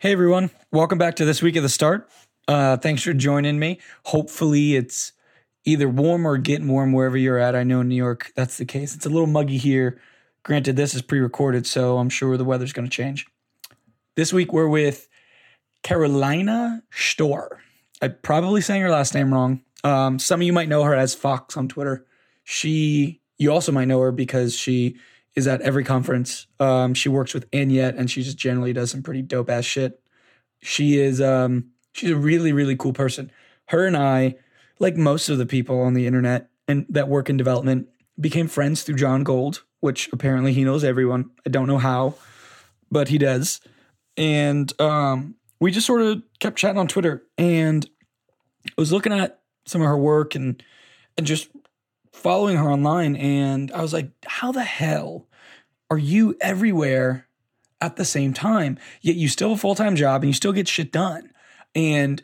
Hey everyone, welcome back to this week of the start. Uh, thanks for joining me. Hopefully, it's either warm or getting warm wherever you're at. I know in New York that's the case. It's a little muggy here. Granted, this is pre-recorded, so I'm sure the weather's going to change. This week we're with Karolina Storr. I probably saying her last name wrong. Um, some of you might know her as Fox on Twitter. She, you also might know her because she is at every conference. Um, she works with &yet, and she just generally does some pretty dope ass shit. She is, um, she's a really really cool person. Her and I, like most of the people on the internet and that work in development, became friends through John Gold, which apparently he knows everyone. I don't know how, but he does. And um, we just sort of kept chatting on Twitter, and I was looking at some of her work and and just following her online and I was like, how the hell are you everywhere at the same time? Yet you still have a full-time job and you still get shit done. And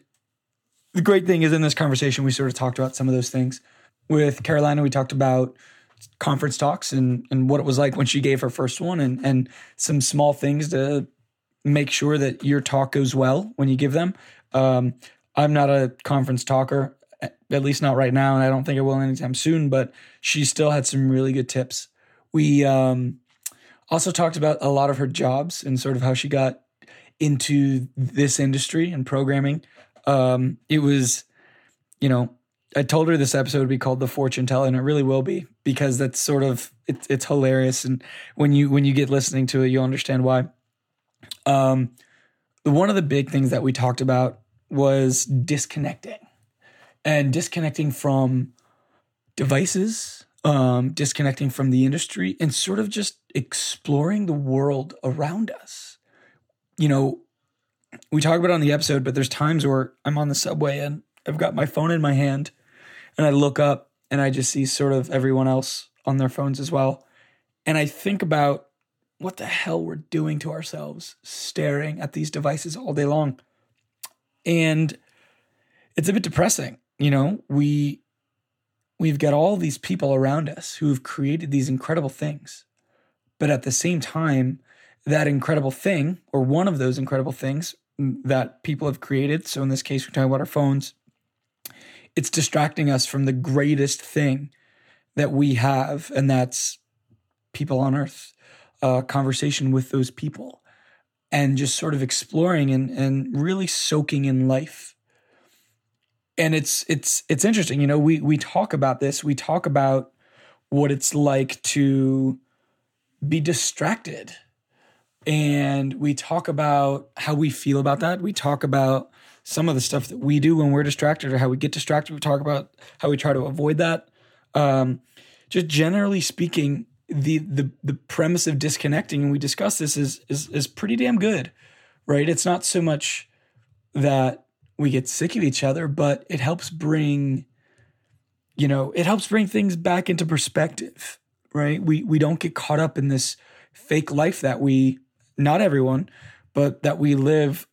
the great thing is in this conversation, we sort of talked about some of those things. With Karolina, we talked about conference talks and, and what it was like when she gave her first one and, and some small things to make sure that your talk goes well when you give them. Um, I'm not a conference talker at least not right now, and I don't think I will anytime soon. But she still had some really good tips. We um, also talked about a lot of her jobs and sort of how she got into this industry and programming. Um, it was, you know, I told her this episode would be called "The Fortune Teller," and it really will be because that's sort of it's it's hilarious. And when you when you get listening to it, you'll understand why. Um, one of the big things that we talked about was disconnecting and disconnecting from devices, um, disconnecting from the industry, and sort of just exploring the world around us. You know, we talk about on the episode, but there's times where I'm on the subway and I've got my phone in my hand and I look up and I just see sort of everyone else on their phones as well. And I think about what the hell we're doing to ourselves staring at these devices all day long. And it's a bit depressing you know, we we've got all these people around us who have created these incredible things. But at the same time, that incredible thing, or one of those incredible things mm, that people have created, so in this case, we're talking about our phones, it's distracting us from the greatest thing that we have, and that's people on earth, a conversation with those people, and just sort of exploring and, and really soaking in life and it's it's it's interesting you know we we talk about this we talk about what it's like to be distracted. And we talk about how we feel about that. We talk about some of the stuff that we do when we're distracted or how we get distracted. We talk about how we try to avoid that. Um, just generally speaking the the the premise of disconnecting and we discuss this is is is pretty damn good right? It's not so much that we get sick of each other, but it helps bring, you know, it helps bring things back into perspective, right? We we don't get caught up in this fake life that we, not everyone, but that we live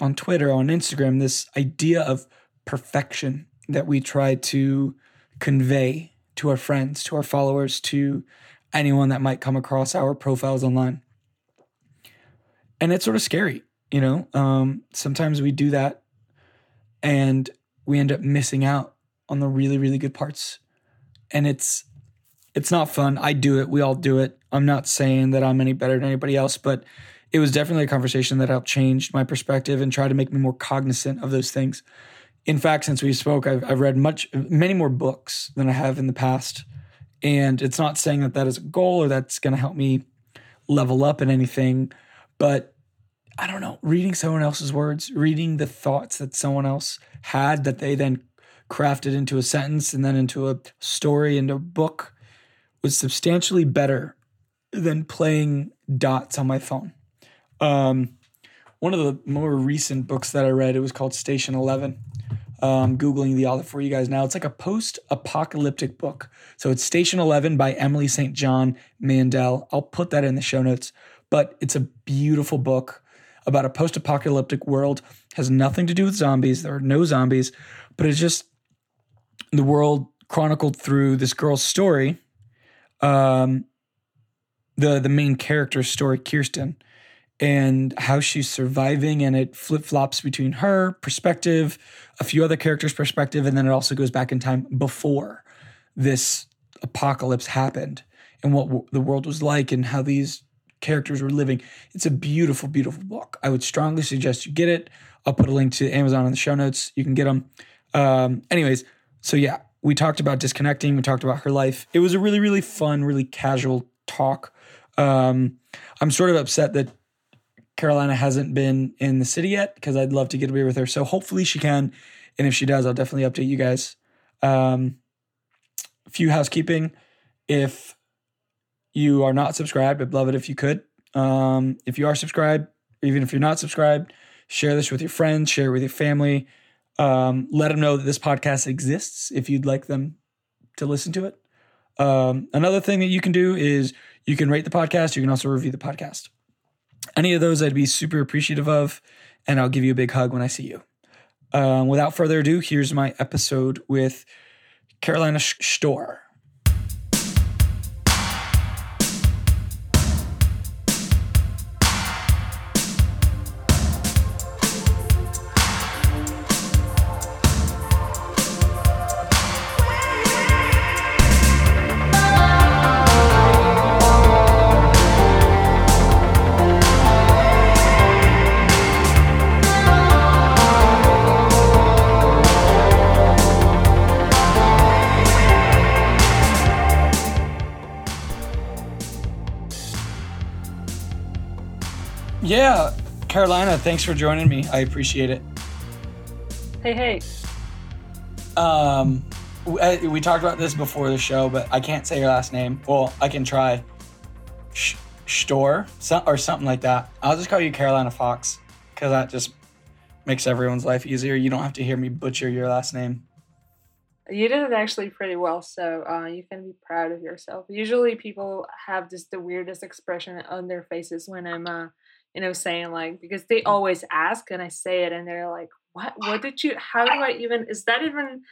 on Twitter, on Instagram, this idea of perfection that we try to convey to our friends, to our followers, to anyone that might come across our profiles online. And it's sort of scary, you know. Um, sometimes we do that and we end up missing out on the really really good parts. And it's it's not fun. I do it. We all do it. I'm not saying that i'm any better than anybody else but it was definitely a conversation that helped change my perspective and try to make me more cognizant of those things. In fact since we spoke i've, I've read much many more books than i have in the past. And it's not saying that that is a goal or that's going to help me level up in anything but I don't know, reading someone else's words, reading the thoughts that someone else had that they then crafted into a sentence and then into a story and a book was substantially better than playing dots on my phone. Um, one of the more recent books that I read, it was called Station 11. Um, Googling the author for you guys now. It's like a post apocalyptic book. So it's Station 11 by Emily St. John Mandel. I'll put that in the show notes, but it's a beautiful book about a post apocalyptic world. Has nothing to do with zombies. There are no zombies, but it's just the world chronicled through this girl's story. Um, the the main character's story, Kirsten, and how she's surviving and it flip-flops between her perspective a few other characters perspective and then it also goes back in time before this apocalypse happened and what w- the world was like and how these characters were living it's a beautiful beautiful book i would strongly suggest you get it i'll put a link to amazon in the show notes you can get them um, anyways so yeah we talked about disconnecting we talked about her life it was a really really fun really casual talk um, i'm sort of upset that Karolina hasn't been in the city yet because I'd love to get away with her. So hopefully she can. And if she does, I'll definitely update you guys. Um, few housekeeping. If you are not subscribed, I'd love it if you could. Um, if you are subscribed, even if you're not subscribed, share this with your friends, share it with your family. Um, let them know that this podcast exists if you'd like them to listen to it. Um, another thing that you can do is you can rate the podcast. You can also review the podcast. Any of those I'd be super appreciative of, and I'll give you a big hug when I see you. Um, without further ado, here's my episode with Karolina Storr. Thanks for joining me. I appreciate it. Hey, hey. Um, we, we talked about this before the show, but I can't say your last name. Well, I can try. Sh- Store some, or something like that. I'll just call you Karolina Fox because that just makes everyone's life easier. You don't have to hear me butcher your last name. You did it actually pretty well, so uh, you can be proud of yourself. Usually, people have just the weirdest expression on their faces when I'm uh, you know, saying like because they mm. always ask and I say it and they're like, What what did you how do I even is that even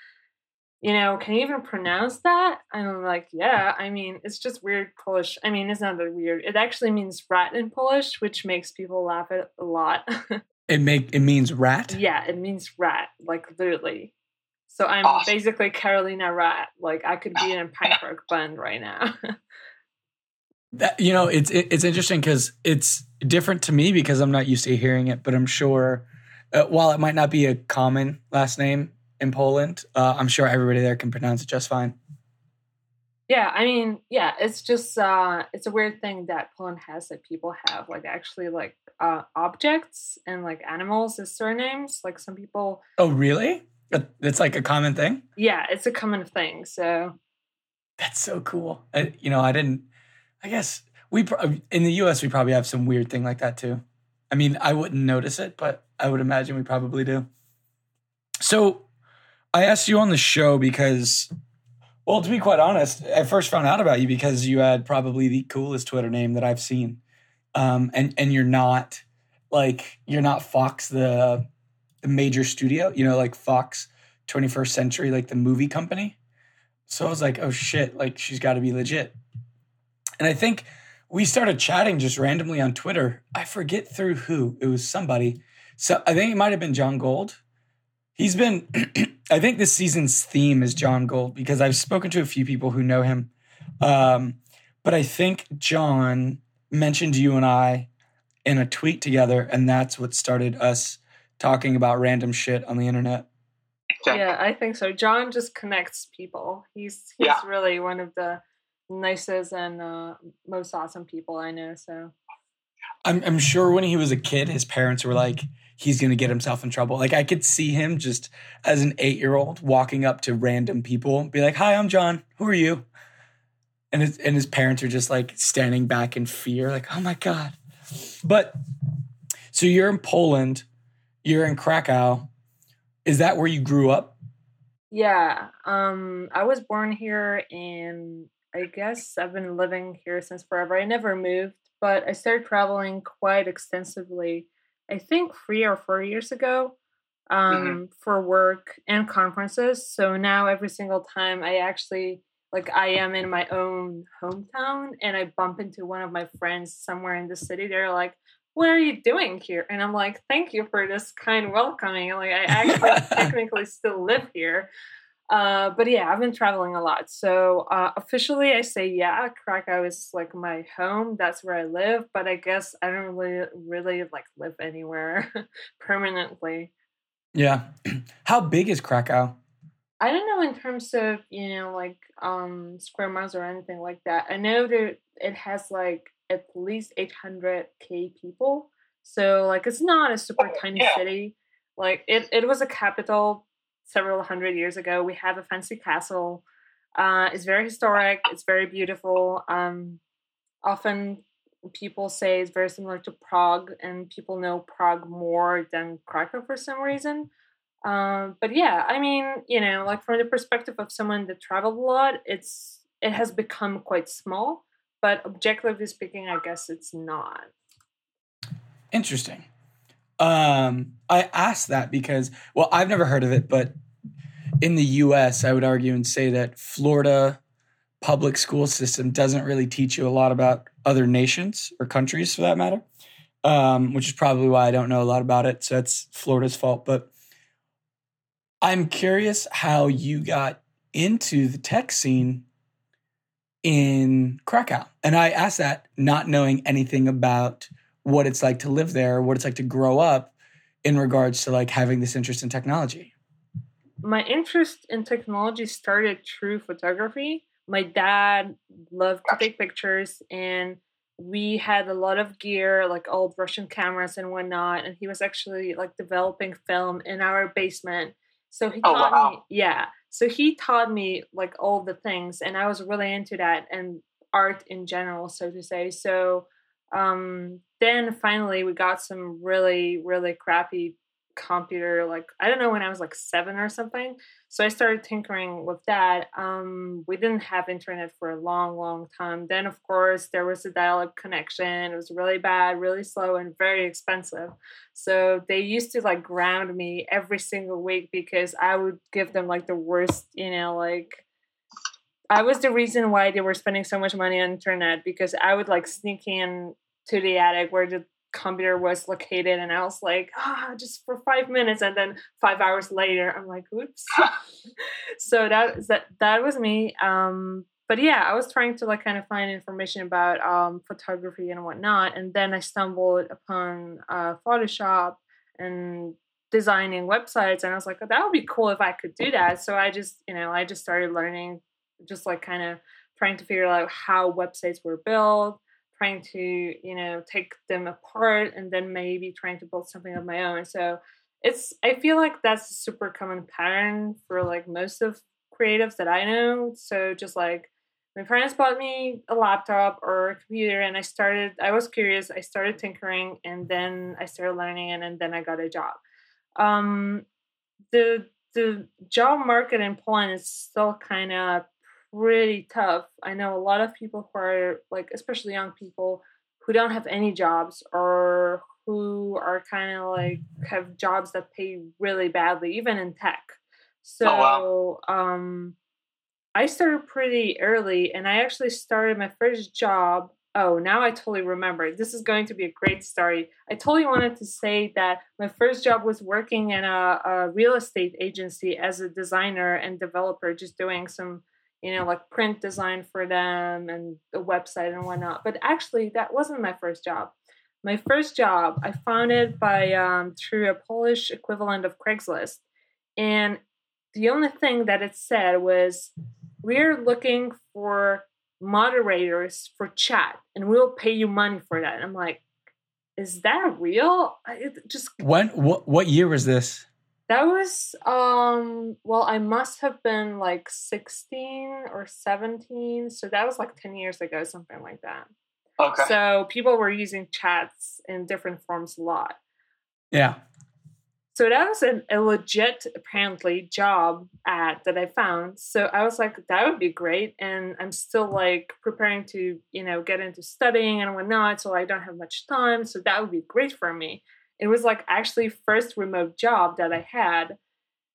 you know, can you even pronounce that? And I'm like, yeah, I mean, it's just weird Polish. I mean, it's not that weird. It actually means rat in Polish, which makes people laugh at a lot. it make it means rat? Yeah, it means rat, like literally. So I'm awesome. basically Karolina Rat. Like I could be in a rock band right now. That, you know, it's it, it's interesting because it's different to me because I'm not used to hearing it, but I'm sure uh, while it might not be a common last name in Poland, uh, I'm sure everybody there can pronounce it just fine. Yeah, I mean, yeah, it's just uh, it's a weird thing that Poland has that people have like actually like uh, objects and like animals as surnames. Like some people. Oh, really? It's like a common thing. Yeah, it's a common thing. So. That's so cool. I, you know, I didn't I guess we in the U.S. we probably have some weird thing like that too. I mean, I wouldn't notice it, but I would imagine we probably do. So, I asked you on the show because, well, to be quite honest, I first found out about you because you had probably the coolest Twitter name that I've seen, um, and and you're not like you're not Fox the the major studio, you know, like Fox 21st Century, like the movie company. So I was like, oh shit, like she's got to be legit. And I think we started chatting just randomly on Twitter. I forget through who. It was somebody. So I think it might have been John Gold. He's been, I think this season's theme is John Gold because I've spoken to a few people who know him. Um, but I think John mentioned you and I in a tweet together, and that's what started us talking about random shit on the internet. Yeah, I think so. John just connects people. He's he's yeah. really one of the nicest and uh, most awesome people I know. So I'm I'm sure when he was a kid, his parents were like, he's gonna get himself in trouble. Like I could see him just as an eight year old walking up to random people, be like, "Hi, I'm John. Who are you?" And his and his parents are just like standing back in fear, like, "Oh my god." But so you're in Poland, you're in Krakow. Is that where you grew up? Yeah, um, I was born here in I guess I've been living here since forever. I never moved, but I started traveling quite extensively. I think three or four years ago mm-hmm. um, mm-hmm. for work and conferences. So now every single time I actually like I am in my own hometown and I bump into one of my friends somewhere in the city, they're like, what are you doing here? And I'm like, thank you for this kind welcoming. Like, I actually technically still live here. Uh, but yeah, I've been traveling a lot. So uh, officially, I say yeah, Krakow is like my home. That's where I live. But I guess I don't really, really like live anywhere permanently. Yeah. How big is Krakow? I don't know in terms of you know like um square miles or anything like that. I know that it has like at least 800k people, so like it's not a super tiny yeah. city. Like it, it was a capital several hundred years ago. We have a fancy castle. Uh, it's very historic. It's very beautiful. Um, often people say it's very similar to Prague, and people know Prague more than Krakow for some reason. Um, but yeah, I mean, you know, like from the perspective of someone that traveled a lot, it's it has become quite small. But objectively speaking, I guess it's not. Interesting. Um, I asked that because, well, I've never heard of it, but in the U.S., I would argue and say that Florida public school system doesn't really teach you a lot about other nations or countries, for that matter. Um, which is probably why I don't know a lot about it. So that's Florida's fault. But I'm curious how you got into the tech scene in Krakow. And I asked that not knowing anything about what it's like to live there, what it's like to grow up in regards to like having this interest in technology. My interest in technology started through photography. My dad loved to take pictures and we had a lot of gear like old Russian cameras and whatnot and he was actually like developing film in our basement so he oh, taught wow. me, yeah. So he taught me like all the things, and I was really into that and art in general, so to say. So um, then finally, we got some really, really crappy computer like i don't know when i was like seven or something so i started tinkering with that. Um, we didn't have internet for a long long time. Then of course there was a dial-up connection. It was really bad really slow and very expensive. So they used to like ground me every single week because i would give them like the worst you know like I was the reason why they were spending so much money on internet because I would like sneak in to the attic where the computer was located and i was like ah just for five minutes and then five hours later i'm like oops. So that that that was me um but yeah i was trying to like kind of find information about um photography and whatnot and then i stumbled upon uh photoshop and designing websites and i was like oh, that would be cool if i could do that. So i just you know i just started learning just like kind of trying to figure out how websites were built trying to you know take them apart and then maybe trying to build something of my own. So it's i feel like that's a super common pattern for like most of creatives that i know. So just like my parents bought me a laptop or a computer and i started i was curious i started tinkering and then i started learning and, and then i got a job. Um the the job market in poland is still kind of pretty tough. I know a lot of people who are like, especially young people, who don't have any jobs or who are kind of like have jobs that pay really badly, even in tech. So, oh, wow. um, I started pretty early, and I actually started my first job. Oh, now I totally remember. This is going to be a great story. I totally wanted to say that my first job was working in a, a real estate agency as a designer and developer, just doing some you know, like print design for them and the website and whatnot. But actually, that wasn't my first job. My first job, I found it by um, through a Polish equivalent of Craigslist, and the only thing that it said was, "We're looking for moderators for chat, and we'll pay you money for that." And I'm like, "Is that real?" It just when what what year was this? That was um well I must have been like 16 or 17 so that was like 10 years ago something like that. Okay. So people were using chats in different forms a lot. Yeah. So that was an, a legit apparently job ad that I found. So I was like that would be great and I'm still like preparing to, you know, get into studying and whatnot so I don't have much time so that would be great for me it was like actually first remote job that I had.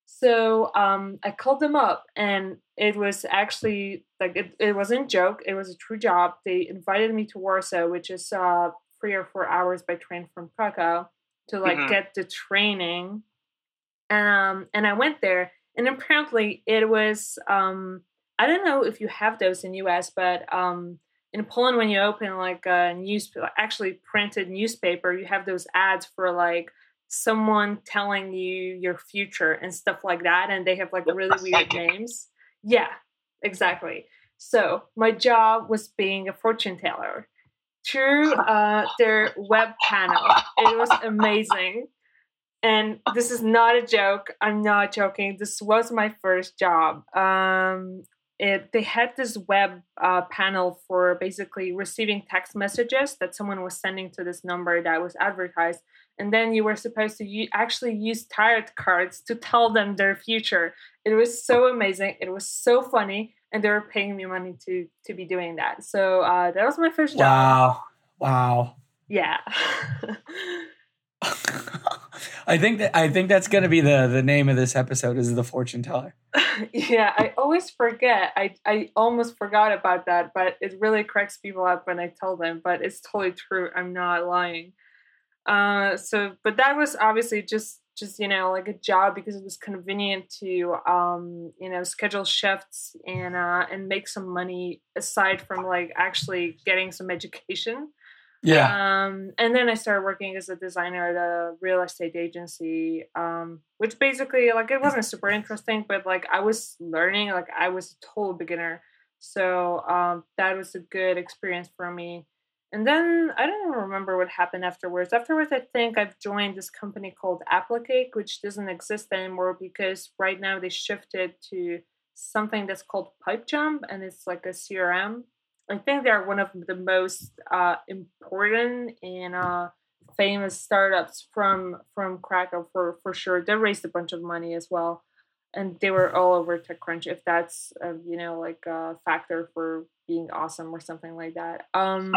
So um, I called them up, and it was actually like it, it wasn't joke. It was a true job. They invited me to Warsaw, which is uh, three or four hours by train from Krakow to like Mhm. get the training. Um, and I went there, and apparently it was um, I don't know if you have those in US, but um, in Poland when you open like a news actually printed newspaper, you have those ads for like someone telling you your future and stuff like that, and they have like really weird names. Yeah, exactly. So my job was being a fortune teller through uh, their web panel. It was amazing. And this is not a joke. I'm not joking. This was my first job. Um, it, they had this web uh, panel for basically receiving text messages that someone was sending to this number that was advertised. And then you were supposed to u- actually use tarot cards to tell them their future. It was so amazing. It was so funny. And they were paying me money to to be doing that. So uh, that was my first job. Wow. Wow. Yeah. I think that I think that's gonna be the the name of this episode is the fortune teller. yeah, I always forget. I, I almost forgot about that, but it really cracks people up when I tell them. But it's totally true. I'm not lying. Uh, so, but that was obviously just just you know like a job because it was convenient to um you know schedule shifts and uh and make some money aside from like actually getting some education. Yeah. Um, and then I started working as a designer at a real estate agency, um, which basically like it wasn't super interesting, but like I was learning, like I was a total beginner. So um, that was a good experience for me. And then I don't remember what happened afterwards. Afterwards, I think I've joined this company called Applicake, which doesn't exist anymore because right now they shifted to something that's called Pipejump, and it's like a CRM. I think they're one of the most uh, important and uh, famous startups from from Krakow for for sure. They raised a bunch of money as well, and they were all over TechCrunch. If that's uh, you know like a factor for being awesome or something like that. Um,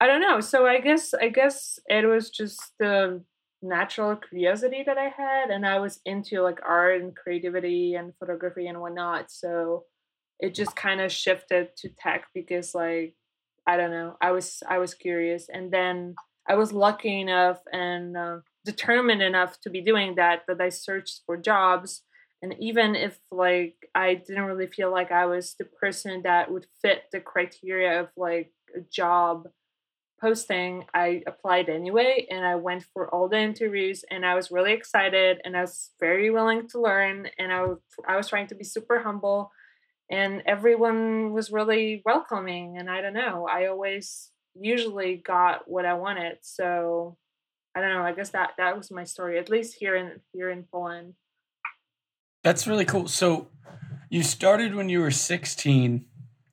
I don't know. So I guess I guess it was just the natural curiosity that I had, and I was into like art and creativity and photography and whatnot. So it just kind of shifted to tech because like I don't know, I was I was curious, and then I was lucky enough and uh, determined enough to be doing that that I searched for jobs. And even if like I didn't really feel like I was the person that would fit the criteria of like a job posting, I applied anyway and I went for all the interviews and I was really excited and I was very willing to learn and I was, I was trying to be super humble and everyone was really welcoming and I don't know, I always usually got what I wanted. So I don't know, I guess that that was my story at least here in here in Poland. That's really cool. So you started when you were 16.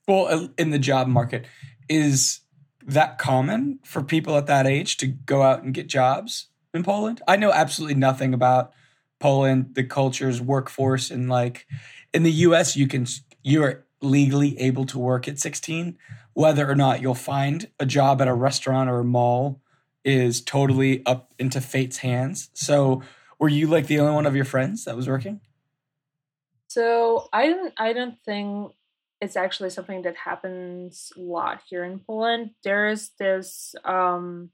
Well, uh, in the job market, is that common for people at that age to go out and get jobs in Poland? I know absolutely nothing about Poland, the cultures, workforce, and like in the US, you can you are legally able to work at 16. Whether or not you'll find a job at a restaurant or a mall is totally up into fate's hands. So, were you like the only one of your friends that was working? So I don't I don't think it's actually something that happens a lot here in Poland. There is this um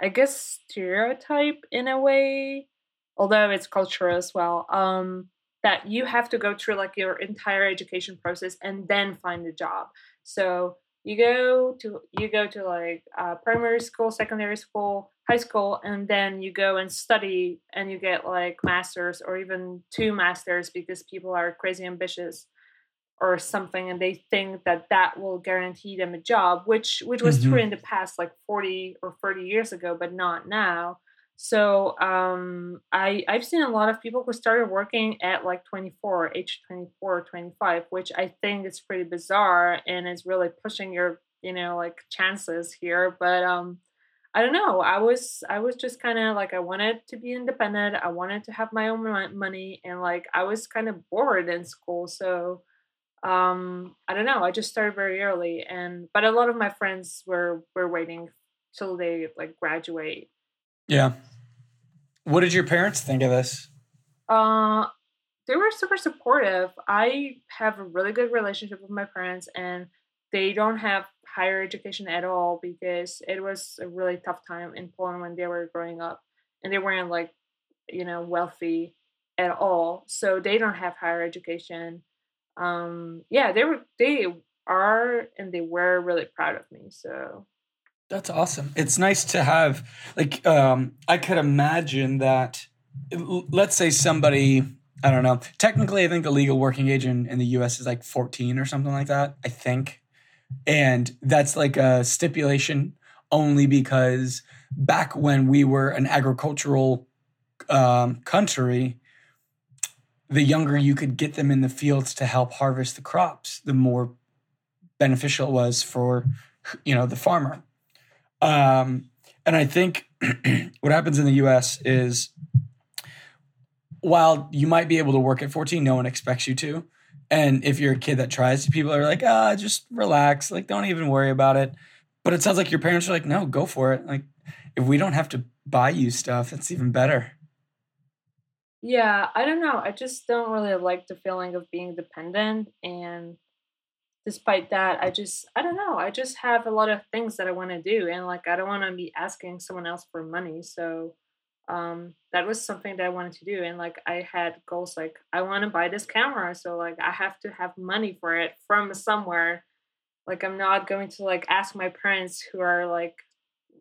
I guess stereotype in a way, although it's cultural as well. Um that you have to go through like your entire education process and then find a job. So you go to you go to like uh, primary school, secondary school, high school, and then you go and study and you get like masters or even two masters because people are crazy ambitious or something and they think that that will guarantee them a job which which was Mhm. true in the past like 40 or 30 years ago but not now so um i i've seen a lot of people who started working at like 24 age 24 25 which i think is pretty bizarre and is really pushing your you know like chances here but um I don't know. I was I was just kind of like I wanted to be independent. I wanted to have my own money and like I was kind of bored in school. So um I don't know. I just started very early and but a lot of my friends were were waiting till they like graduate. Yeah. What did your parents think of this? Uh they were super supportive. I have a really good relationship with my parents and they don't have higher education at all because it was a really tough time in Poland when they were growing up and they weren't like you know wealthy at all so they don't have higher education um yeah they were they are and they were really proud of me so that's awesome it's nice to have like um i could imagine that let's say somebody i don't know technically i think the legal working age in, in the us is like 14 or something like that i think and that's like a stipulation only because back when we were an agricultural um, country, the younger you could get them in the fields to help harvest the crops, the more beneficial it was for you know the farmer. Um, and I think what happens in the U.S. is while you might be able to work at 14, no one expects you to. And if you're a kid that tries, to people are like, ah, just relax. Like, don't even worry about it. But it sounds like your parents are like, no, go for it. Like, if we don't have to buy you stuff, that's even better. Yeah, I don't know. I just don't really like the feeling of being dependent. And despite that, I just, I don't know. I just have a lot of things that I want to do. And like, I don't want to be asking someone else for money. So, um, that was something that I wanted to do. And like, I had goals like, I want to buy this camera. So, like, I have to have money for it from somewhere. Like, I'm not going to like ask my parents who are like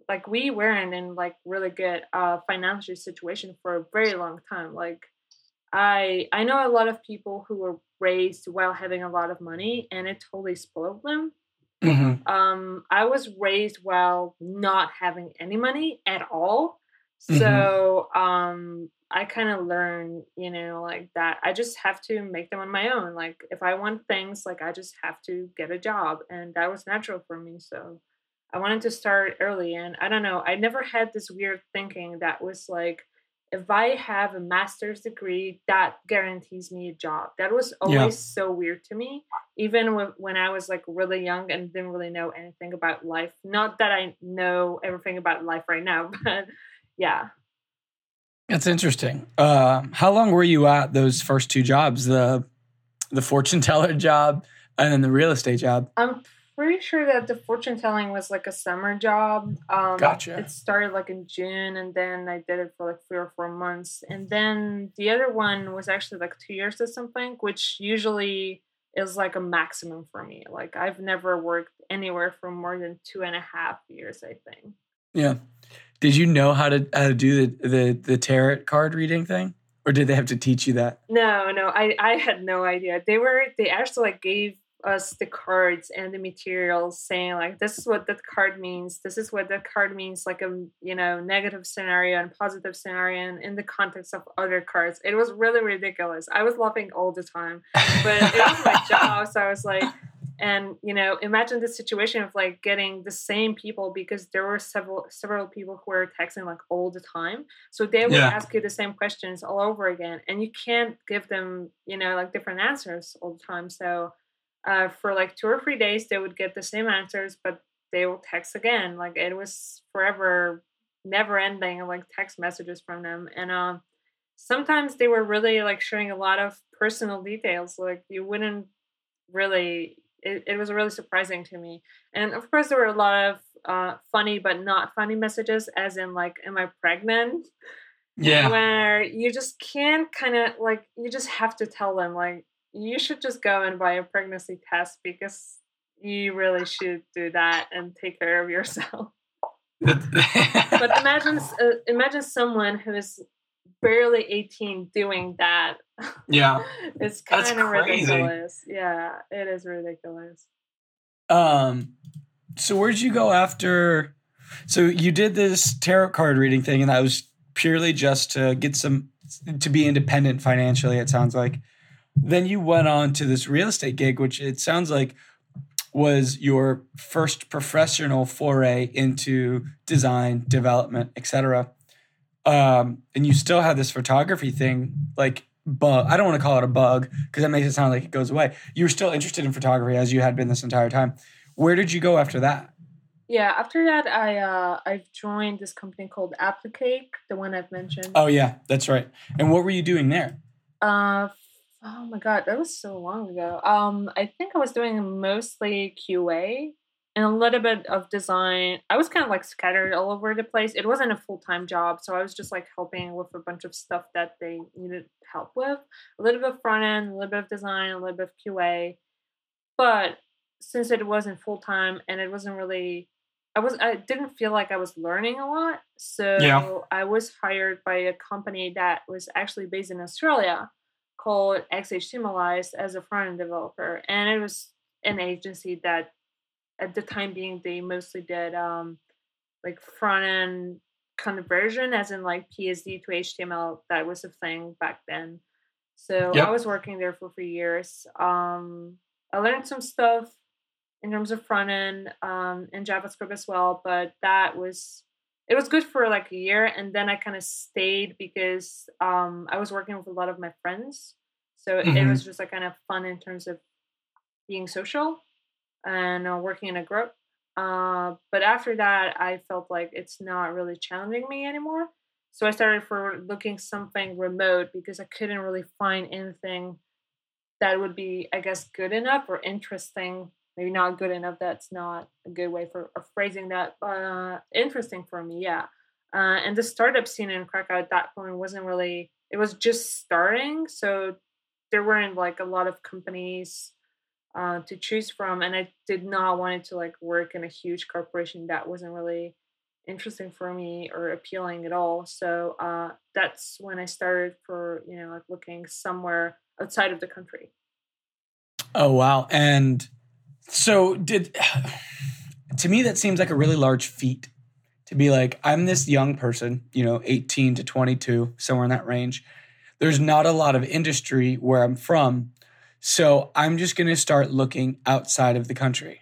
like we weren't in like really good uh financial situation for a very long time like i i know a lot of people who were raised while having a lot of money and it totally spoiled them mm-hmm. um i was raised while not having any money at all mm-hmm. so mm-hmm. um i kind of learned you know like that i just have to make them on my own like if i want things like i just have to get a job and that was natural for me so I wanted to start early. And I don't know, I never had this weird thinking that was like, if I have a master's degree, that guarantees me a job. That was always yeah. so weird to me, even when I was like really young and didn't really know anything about life. Not that I know everything about life right now, but yeah. That's interesting. Uh, how long were you at those first two jobs the the fortune teller job and then the real estate job? I'm pretty sure that the fortune telling was like a summer job. Um, gotcha. It started like in June, and then I did it for like three or four months, and then the other one was actually like two years or something, which usually is like a maximum for me. Like I've never worked anywhere for more than two and a half years. I think. Yeah. Did you know how to how to do the the, the tarot card reading thing? Or did they have to teach you that? No, no, I, I had no idea. They were they actually like gave us the cards and the materials saying like this is what that card means. This is what that card means like a you know negative scenario and positive scenario and in the context of other cards. It was really ridiculous. I was laughing all the time but it was my job so i was like and you know imagine the situation of like getting the same people because there were several several people who were texting like all the time. So they would yeah. ask you the same questions all over again and you can't give them you know like different answers all the time. So uh, for like two or three days they would get the same answers but they will text again like it was forever never ending like text messages from them and um sometimes they were really like showing a lot of personal details like you wouldn't really it, it was really surprising to me and of course there were a lot of uh, funny but not funny messages as in like am i pregnant? Yeah. where you just can't kind of like you just have to tell them like you should just go and buy a pregnancy test because you really should do that and take care of yourself. but imagine uh, imagine someone who is barely 18 doing that. Yeah. it's kind of ridiculous. Yeah, it is ridiculous. Um so where'd you go after so you did this tarot card reading thing and that was purely just to get some to be independent financially it sounds like then you went on to this real estate gig, which it sounds like was your first professional foray into design, development, etc. Um, and you still have this photography thing, like bug. I don't want to call it a bug because that makes it sound like it goes away. You were still interested in photography as you had been this entire time. Where did you go after that? Yeah, after that, I uh, I've joined this company called Applicake, the one I've mentioned. Oh yeah, that's right. And what were you doing there? Uh, Oh my god, that was so long ago. Um, I think I was doing mostly QA and a little bit of design. I was kind of like scattered all over the place. It wasn't a full time job, so I was just like helping with a bunch of stuff that they needed help with. A little bit of front end, a little bit of design, a little bit of QA. But since it wasn't full time and it wasn't really I was I didn't feel like I was learning a lot. So Yeah. I was hired by a company that was actually based in Australia called XHTMLized as a front end developer. And it was an agency that at the time being they mostly did um like front end conversion as in like PSD to HTML. That was a thing back then. So Yep. I was working there for three years. Um I learned some stuff in terms of front end um, and JavaScript as well. But that was it was good for like a year, and then I kind of stayed because um, I was working with a lot of my friends, so it Mhm. was just like kind of fun in terms of being social and uh, working in a group. Uh, but after that, I felt like it's not really challenging me anymore. So I started for looking something remote because I couldn't really find anything that would be, I guess, good enough or interesting. Maybe not good enough. That's not a good way for phrasing that. But uh, interesting for me, yeah. Uh, and the startup scene in Krakow at that point wasn't really. It was just starting, so there weren't like a lot of companies uh, to choose from, and I did not want to like work in a huge corporation that wasn't really interesting for me or appealing at all. So uh, that's when I started for you know like looking somewhere outside of the country. Oh wow. And so did to me that seems like a really large feat to be like I'm this young person, you know, 18 to 22, somewhere in that range. There's not a lot of industry where I'm from. So I'm just going to start looking outside of the country.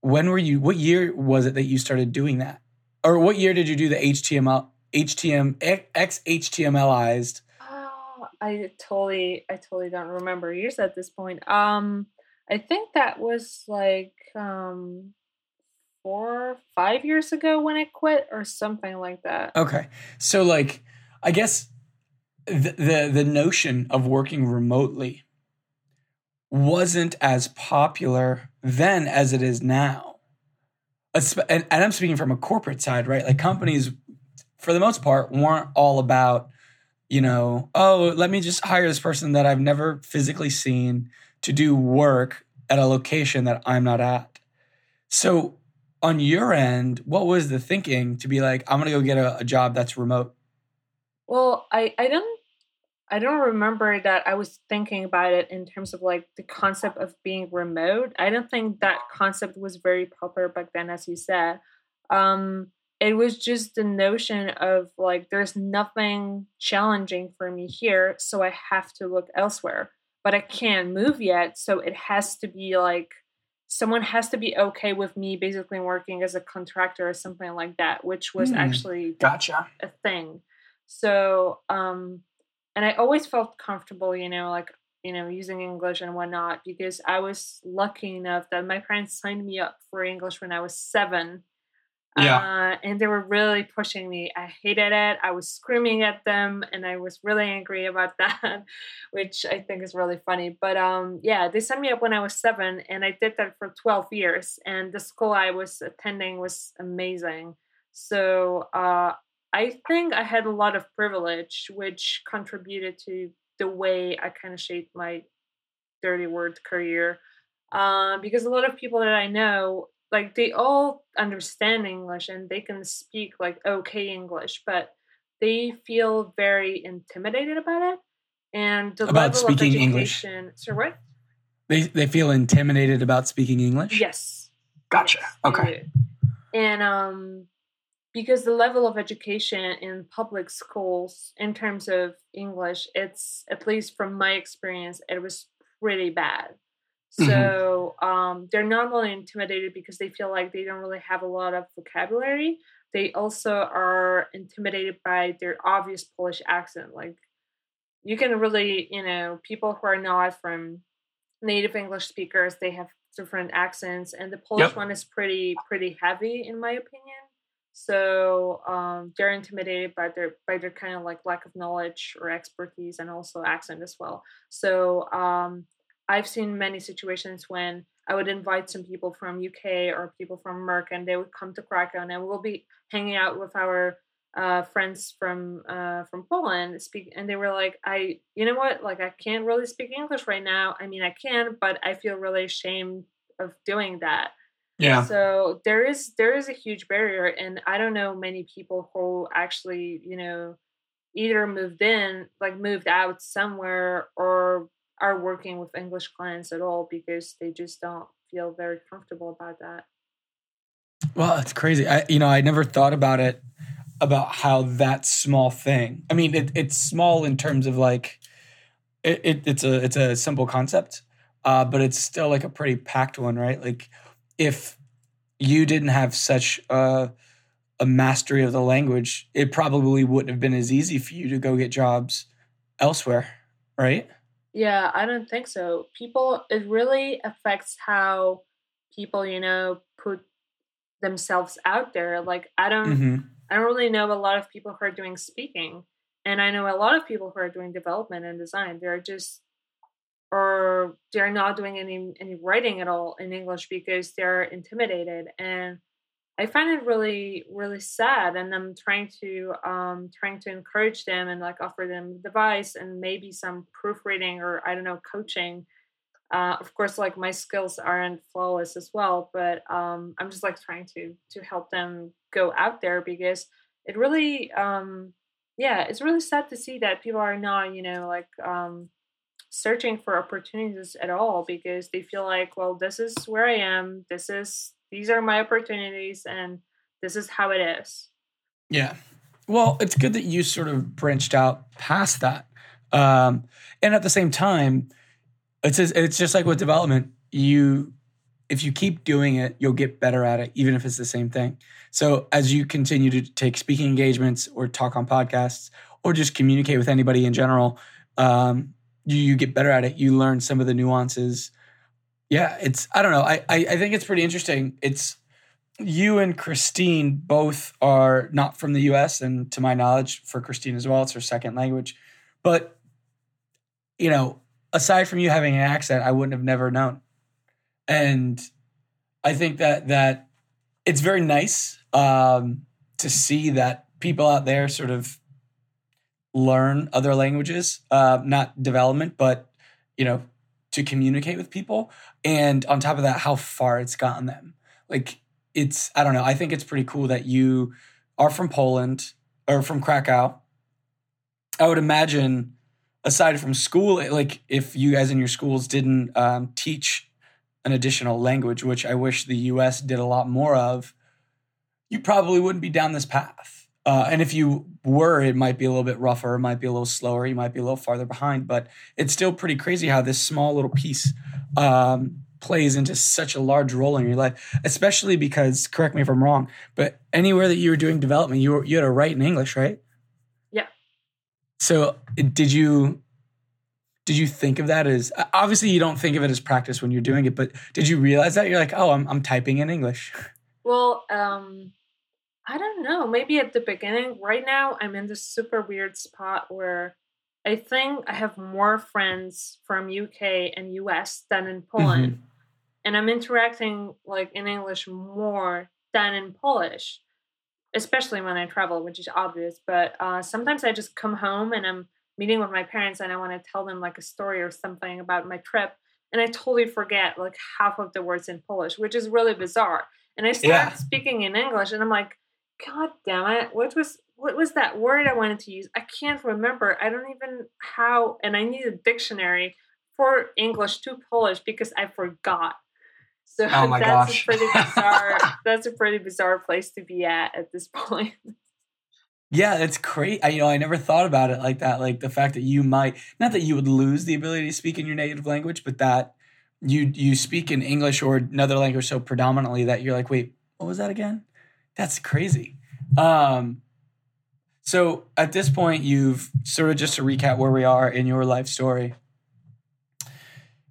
When were you what year was it that you started doing that? Or what year did you do the HTML HTM XHTMLized? Oh, I totally, I totally don't remember years at this point. Um, I think that was like um four, five years ago when I quit, or something like that. Okay. So like I guess the, the the notion of working remotely wasn't as popular then as it is now. And, and I'm speaking from a corporate side, right? Like companies for the most part weren't all about you know, oh, let me just hire this person that I've never physically seen to do work at a location that I'm not at. So, on your end, what was the thinking to be like, I'm gonna go get a, a job that's remote? Well, I, I don't, I don't remember that I was thinking about it in terms of like the concept of being remote. I don't think that concept was very popular back then, as you said. Um, it was just the notion of like there's nothing challenging for me here so i have to look elsewhere but i can't move yet so it has to be like someone has to be okay with me basically working as a contractor or something like that which was Hmm. actually Gotcha. a thing so um and i always felt comfortable you know like you know using english and whatnot because i was lucky enough that my parents signed me up for english when i was seven uh, and they were really pushing me. I hated it. I was screaming at them, and I was really angry about that, which I think is really funny. But um, yeah, they sent me up when I was seven, and I did that for twelve years. And the school I was attending was amazing. So uh, I think I had a lot of privilege, which contributed to the way I kind of shaped my dirty word career. Uh, because a lot of people that I know like they all understand English and they can speak like okay English, but they feel very intimidated about it. And the About level speaking of English. education. So what? They they feel intimidated about speaking English. Yes. Gotcha. Yes, Okay. And um, because the level of education in public schools in terms of English, it's at least from my experience, it was pretty bad. Mhm. So um, they're not only intimidated because they feel like they don't really have a lot of vocabulary. They also are intimidated by their obvious Polish accent. Like you can really, you know, people who are not from native English speakers, they have different accents, and the Polish Yep. one is pretty pretty heavy in my opinion. So um, they're intimidated by their by their kind of like lack of knowledge or expertise and also accent as well. So um, I've seen many situations when I would invite some people from UK or people from Merck, and they would come to Krakow, and we'll be hanging out with our uh, friends from uh, from Poland. Speak, and they were like, "I, you know what? Like, I can't really speak English right now. I mean, I can, but I feel really ashamed of doing that." Yeah. So there is there is a huge barrier, and I don't know many people who actually, you know, either moved in, like moved out somewhere, or are working with English clients at all because they just don't feel very comfortable about that. Well, it's crazy. I, you know, I never thought about it about how that small thing. I mean, it, it's small in terms of like, it, it, it's a it's a simple concept, uh, but it's still like a pretty packed one, right? Like, if you didn't have such a, a mastery of the language, it probably wouldn't have been as easy for you to go get jobs elsewhere, right? Yeah, I don't think so. People, it really affects how people, you know, put themselves out there. Like, I don't, mm-hmm. I don't really know a lot of people who are doing speaking, and I know a lot of people who are doing development and design. They're just, or they're not doing any any writing at all in English because they're intimidated and I find it really, really sad, and I'm trying to um, trying to encourage them and like offer them advice and maybe some proofreading or I don't know coaching. Uh, of course, like my skills aren't flawless as well, but um, I'm just like trying to to help them go out there because it really, um, yeah, it's really sad to see that people are not, you know, like um, searching for opportunities at all because they feel like, well, this is where I am. This is these are my opportunities and this is how it is. Yeah. Well, it's good that you sort of branched out past that. Um, and at the same time, it's it's just like with development. You, if you keep doing it, you'll get better at it, even if it's the same thing. So as you continue to take speaking engagements or talk on podcasts or just communicate with anybody in general, um, you, you get better at it. You learn some of the nuances yeah, it's I don't know. I, I I think it's pretty interesting. It's you and Christine both are not from the US and to my knowledge for Christine as well, it's her second language. But you know, aside from you having an accent, I wouldn't have never known. And I think that that it's very nice um, to see that people out there sort of learn other languages, uh, not development, but you know, to communicate with people. And on top of that, how far it's gotten them. Like it's, I don't know, I think it's pretty cool that you are from Poland or from Krakow. I would imagine, aside from school, like if you guys in your schools didn't um, teach an additional language, which I wish the US did a lot more of, you probably wouldn't be down this path. Uh, and if you were, it might be a little bit rougher, it might be a little slower, you might be a little farther behind, but it's still pretty crazy how this small little piece um, plays into such a large role in your life, especially because, correct me if I'm wrong, but anywhere that you were doing development, you were, you had to write in English, right? Yeah. So did you did you think of that as obviously you don't think of it as practice when you're doing it, but did you realize that you're like, oh, I'm I'm typing in English? Well, um, I don't know. Maybe at the beginning. Right now, I'm in this super weird spot where I think I have more friends from UK and US than in Poland, mm-hmm. and I'm interacting like in English more than in Polish, especially when I travel, which is obvious. But uh, sometimes I just come home and I'm meeting with my parents and I want to tell them like a story or something about my trip, and I totally forget like half of the words in Polish, which is really bizarre. And I start yeah. speaking in English, and I'm like God damn it. What was what was that word I wanted to use? I can't remember. I don't even how and I need a dictionary for English to Polish because I forgot. So oh that's gosh. a pretty bizarre that's a pretty bizarre place to be at at this point. Yeah, that's great. I, you know, I never thought about it like that. Like the fact that you might not that you would lose the ability to speak in your native language, but that you you speak in English or another language so predominantly that you're like, wait, what was that again? That's crazy. Um, so at this point, you've sort of just to recap where we are in your life story.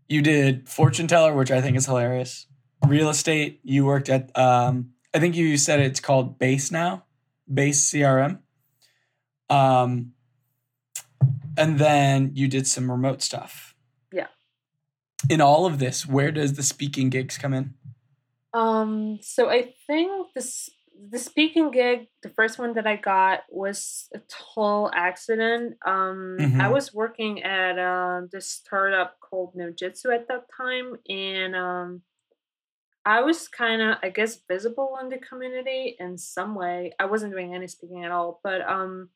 You did fortune teller, which I think is hilarious. Real estate. You worked at. Um, I think you said it's called Base now. Base CRM. Um, and then you did some remote stuff. Yeah. In all of this, where does the speaking gigs come in? Um, so I think this the speaking gig, the first one that I got was a total accident. Um, I Mhm. was working at uh, this startup called Nodejitsu at that time, and um, I was kind of, I guess, visible in the community in some way. I wasn't doing any speaking at all, but um,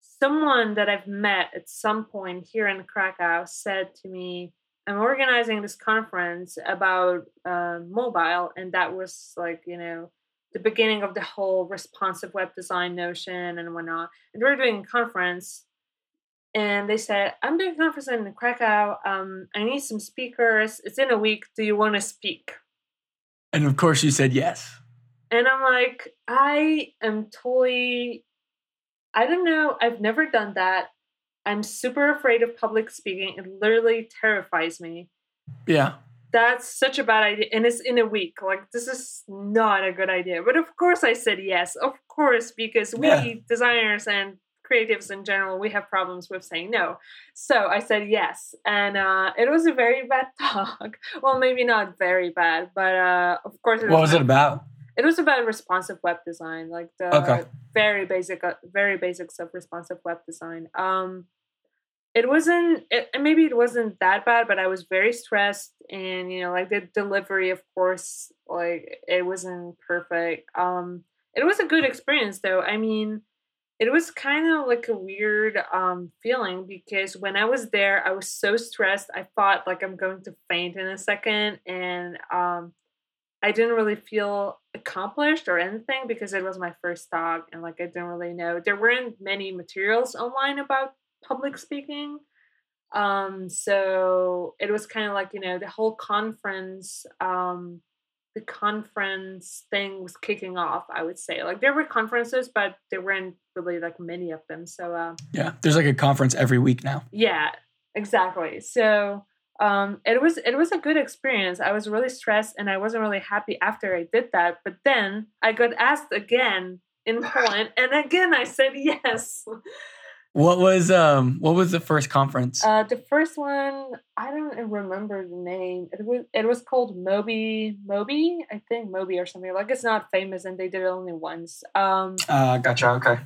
someone that I've met at some point here in Krakow said to me, I'm organizing this conference about uh, mobile, and that was like, you know, the beginning of the whole responsive web design notion and whatnot. And we were doing a conference, and they said, I'm doing a conference in Krakow. Um, I need some speakers. It's in a week. Do you want to speak? And of course, you said yes. And I'm like, I am totally, I don't know. I've never done that. I'm super afraid of public speaking. It literally terrifies me. Yeah. That's such a bad idea. And it's in a week. Like, this is not a good idea. But of course, I said yes. Of course, because we Yeah. designers and creatives in general, we have problems with saying no. So I said yes. And uh, it was a very bad talk. Well, maybe not very bad, but uh, of course, What was it about? it was about responsive web design like the Okay. very basic uh, very basics of responsive web design um it wasn't it, maybe it wasn't that bad but i was very stressed and you know like the delivery of course like it wasn't perfect. Um it was a good experience though. I mean it was kind of like a weird um feeling because when i was there i was so stressed. I thought like i'm going to faint in a second and um I didn't really feel accomplished or anything because it was my first dog and like I didn't really know. There weren't many materials online about public speaking. Um so it was kind of like, you know, the whole conference um the conference thing was kicking off, I would say. Like there were conferences but there weren't really like many of them. So uh Yeah. There's like a conference every week now. yeah, exactly. So um, it was it was a good experience. I was really stressed and I wasn't really happy after I did that. But then I got asked again in Poland, and again I said yes. What was um what was the first conference? Uh, the first one I don't remember the name. It was it was called Moby Moby I think Moby or something like it's not famous and they did it only once. Um, Uh gotcha. Okay.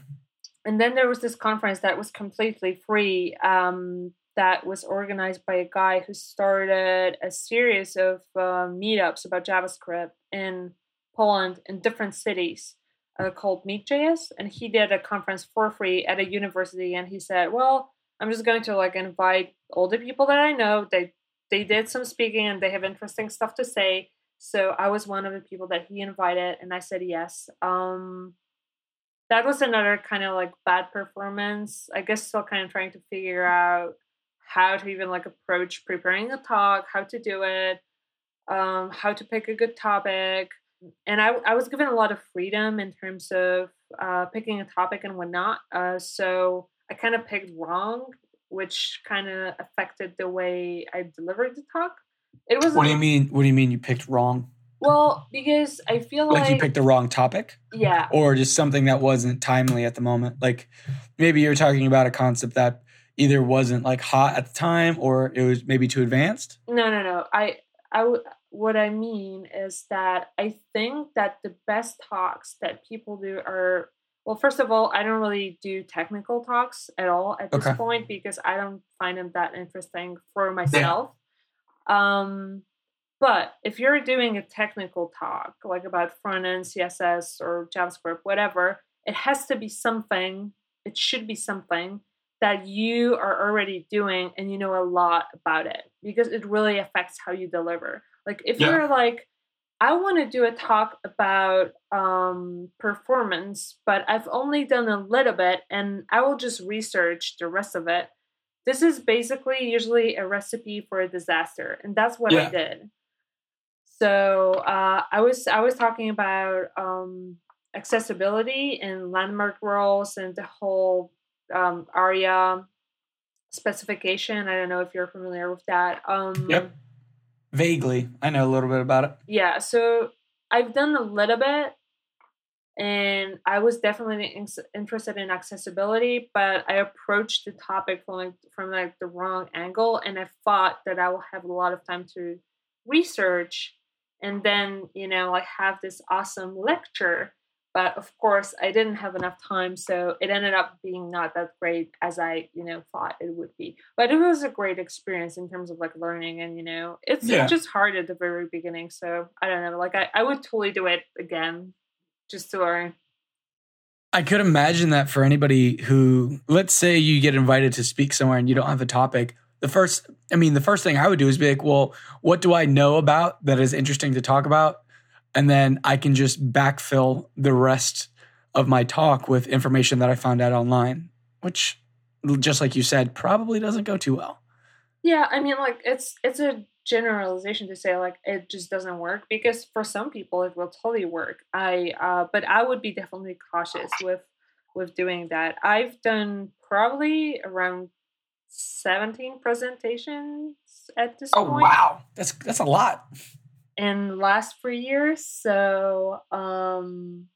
and then there was this conference that was completely free um, that was organized by a guy who started a series of uh, meetups about javascript in poland in different cities uh, called meet.js and he did a conference for free at a university and he said well i'm just going to like invite all the people that i know they they did some speaking and they have interesting stuff to say so i was one of the people that he invited and i said yes um that was another kind of like bad performance. I guess still kind of trying to figure out how to even like approach preparing a talk, how to do it, um, how to pick a good topic. And I, I was given a lot of freedom in terms of uh, picking a topic and whatnot. Uh, so I kind of picked wrong, which kind of affected the way I delivered the talk. It was What do you mean? What do you mean you picked wrong? well because I feel Like like, you picked the wrong topic, yeah or just something that wasn't timely at the moment? Like maybe you're talking about a concept that either wasn't like hot at the time, or it was maybe too advanced. No, no, no. I, I, w- what I mean is that I think that the best talks that people do are well. First of all, I don't really do technical talks at all at this point because I don't find them that interesting for myself. Um, but if you're doing a technical talk, like about front end CSS or JavaScript, whatever, it has to be something. It should be something that you are already doing and you know a lot about it because it really affects how you deliver. Like if Yeah. you're like, I want to do a talk about um, performance, but I've only done a little bit and I will just research the rest of it. This is basically usually a recipe for a disaster, and that's what I did. So uh, I was I was talking about um, accessibility and landmark roles and the whole um, ARIA specification. I don't know if you're familiar with that. Um, Yep. Vaguely, I know a little bit about it. Yeah, so I've done a little bit, and I was definitely in- interested in accessibility, but I approached the topic from like from like the wrong angle, and I thought that I will have a lot of time to research, and then you know like have this awesome lecture. But of course, I didn't have enough time, so it ended up being not that great as I you know thought it would be. But it was a great experience in terms of like learning, and you know it's Yeah. just hard at the very beginning. So I don't know, like I, I would totally do it again just to learn. I could imagine that for anybody who, let's say you get invited to speak somewhere and you don't have a topic. The first, I mean, the first thing I would do is be like, well, what do I know about that is interesting to talk about? And then I can just backfill the rest of my talk with information that I found out online, which, just like you said, probably doesn't go too well. Yeah, I mean, like it's it's a generalization to say like it just doesn't work because for some people it will totally work. I uh, but I would be definitely cautious with with doing that. I've done probably around seventeen presentations at this Oh point wow, that's that's a lot. In the last three years. So um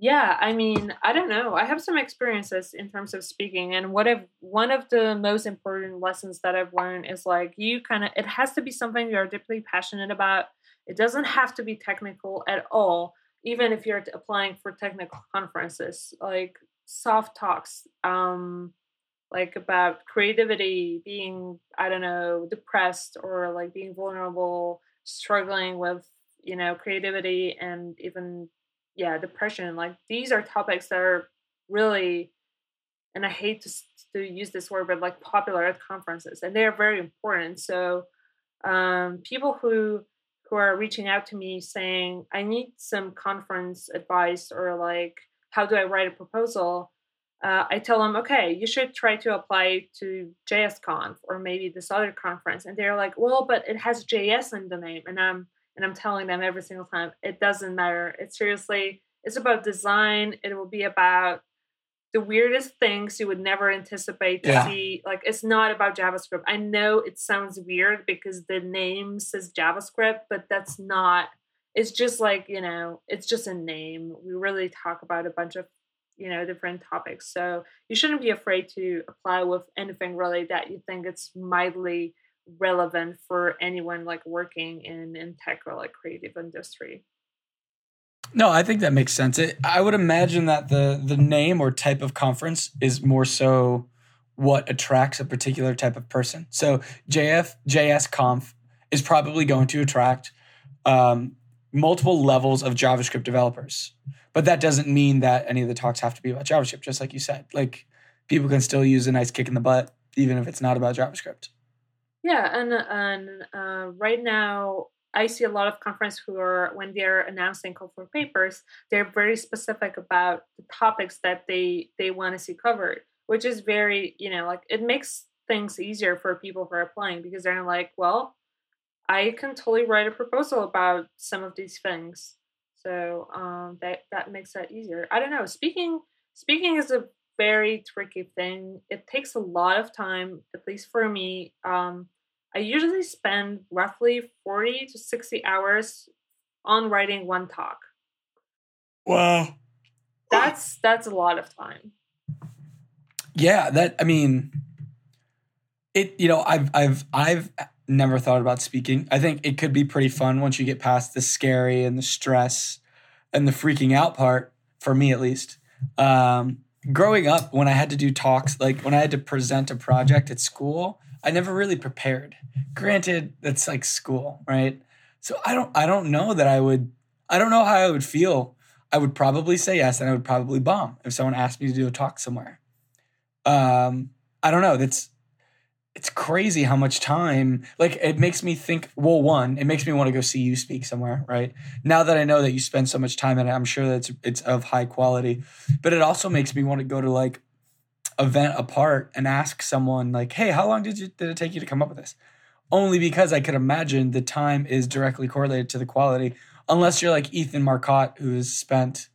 yeah, I mean, I don't know. I have some experiences in terms of speaking, and what I've one of the most important lessons that I've learned is like you kind of it has to be something you're deeply passionate about. It doesn't have to be technical at all, even if you're applying for technical conferences, like soft talks, um, like about creativity, being I don't know depressed or like being vulnerable, struggling with you know creativity and even yeah depression like these are topics that are really and i hate to, to use this word but like popular at conferences and they are very important so um, people who who are reaching out to me saying i need some conference advice or like how do i write a proposal uh, i tell them okay you should try to apply to jsconf or maybe this other conference and they're like well but it has js in the name and i'm and I'm telling them every single time it doesn't matter. It's seriously, it's about design. It will be about the weirdest things you would never anticipate to Yeah. see. Like it's not about JavaScript. I know it sounds weird because the name says JavaScript, but that's not. It's just like you know, it's just a name. We really talk about a bunch of you know different topics. So you shouldn't be afraid to apply with anything really that you think it's mildly relevant for anyone like working in in tech or like creative industry. No, I think that makes sense. It, I would imagine that the the name or type of conference is more so what attracts a particular type of person. So JF JS Conf is probably going to attract um, multiple levels of JavaScript developers, but that doesn't mean that any of the talks have to be about JavaScript. Just like you said, like people can still use a nice kick in the butt even if it's not about JavaScript. Yeah, and and uh, right now I see a lot of conference who are when they're announcing call for papers, they're very specific about the topics that they they want to see covered, which is very you know like it makes things easier for people who are applying because they're like, well, I can totally write a proposal about some of these things, so um, that that makes that easier. I don't know. Speaking speaking is a very tricky thing. It takes a lot of time, at least for me. Um, I usually spend roughly 40 to 60 hours on writing one talk. Wow. That's that's a lot of time. Yeah, that I mean it you know, I've I've I've never thought about speaking. I think it could be pretty fun once you get past the scary and the stress and the freaking out part for me at least. Um growing up when I had to do talks like when I had to present a project at school, I never really prepared. Granted, that's like school, right? So I don't I don't know that I would I don't know how I would feel. I would probably say yes and I would probably bomb if someone asked me to do a talk somewhere um i don't know that's it's crazy how much time like it makes me think well one it makes me want to go see you speak somewhere right now that i know that you spend so much time in it i'm sure that it's it's of high quality but it also makes me want to go to like event apart and ask someone like hey how long did you did it take you to come up with this only because i could imagine the time is directly correlated to the quality unless you're like ethan marcotte who has spent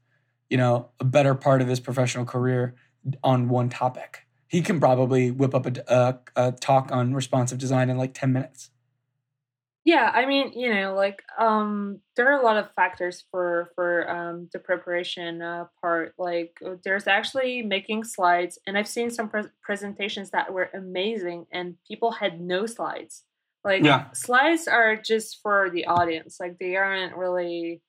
you know a better part of his professional career on one topic. He can probably whip up a, a, a talk on responsive design in like 10 minutes. Yeah, I mean, you know, like um there are a lot of factors for for um the preparation uh, part. Like uh, there's actually making slides and I've seen some pres presentations that were amazing and people had no slides. Like Yeah. slides are just for the audience. Like they aren't really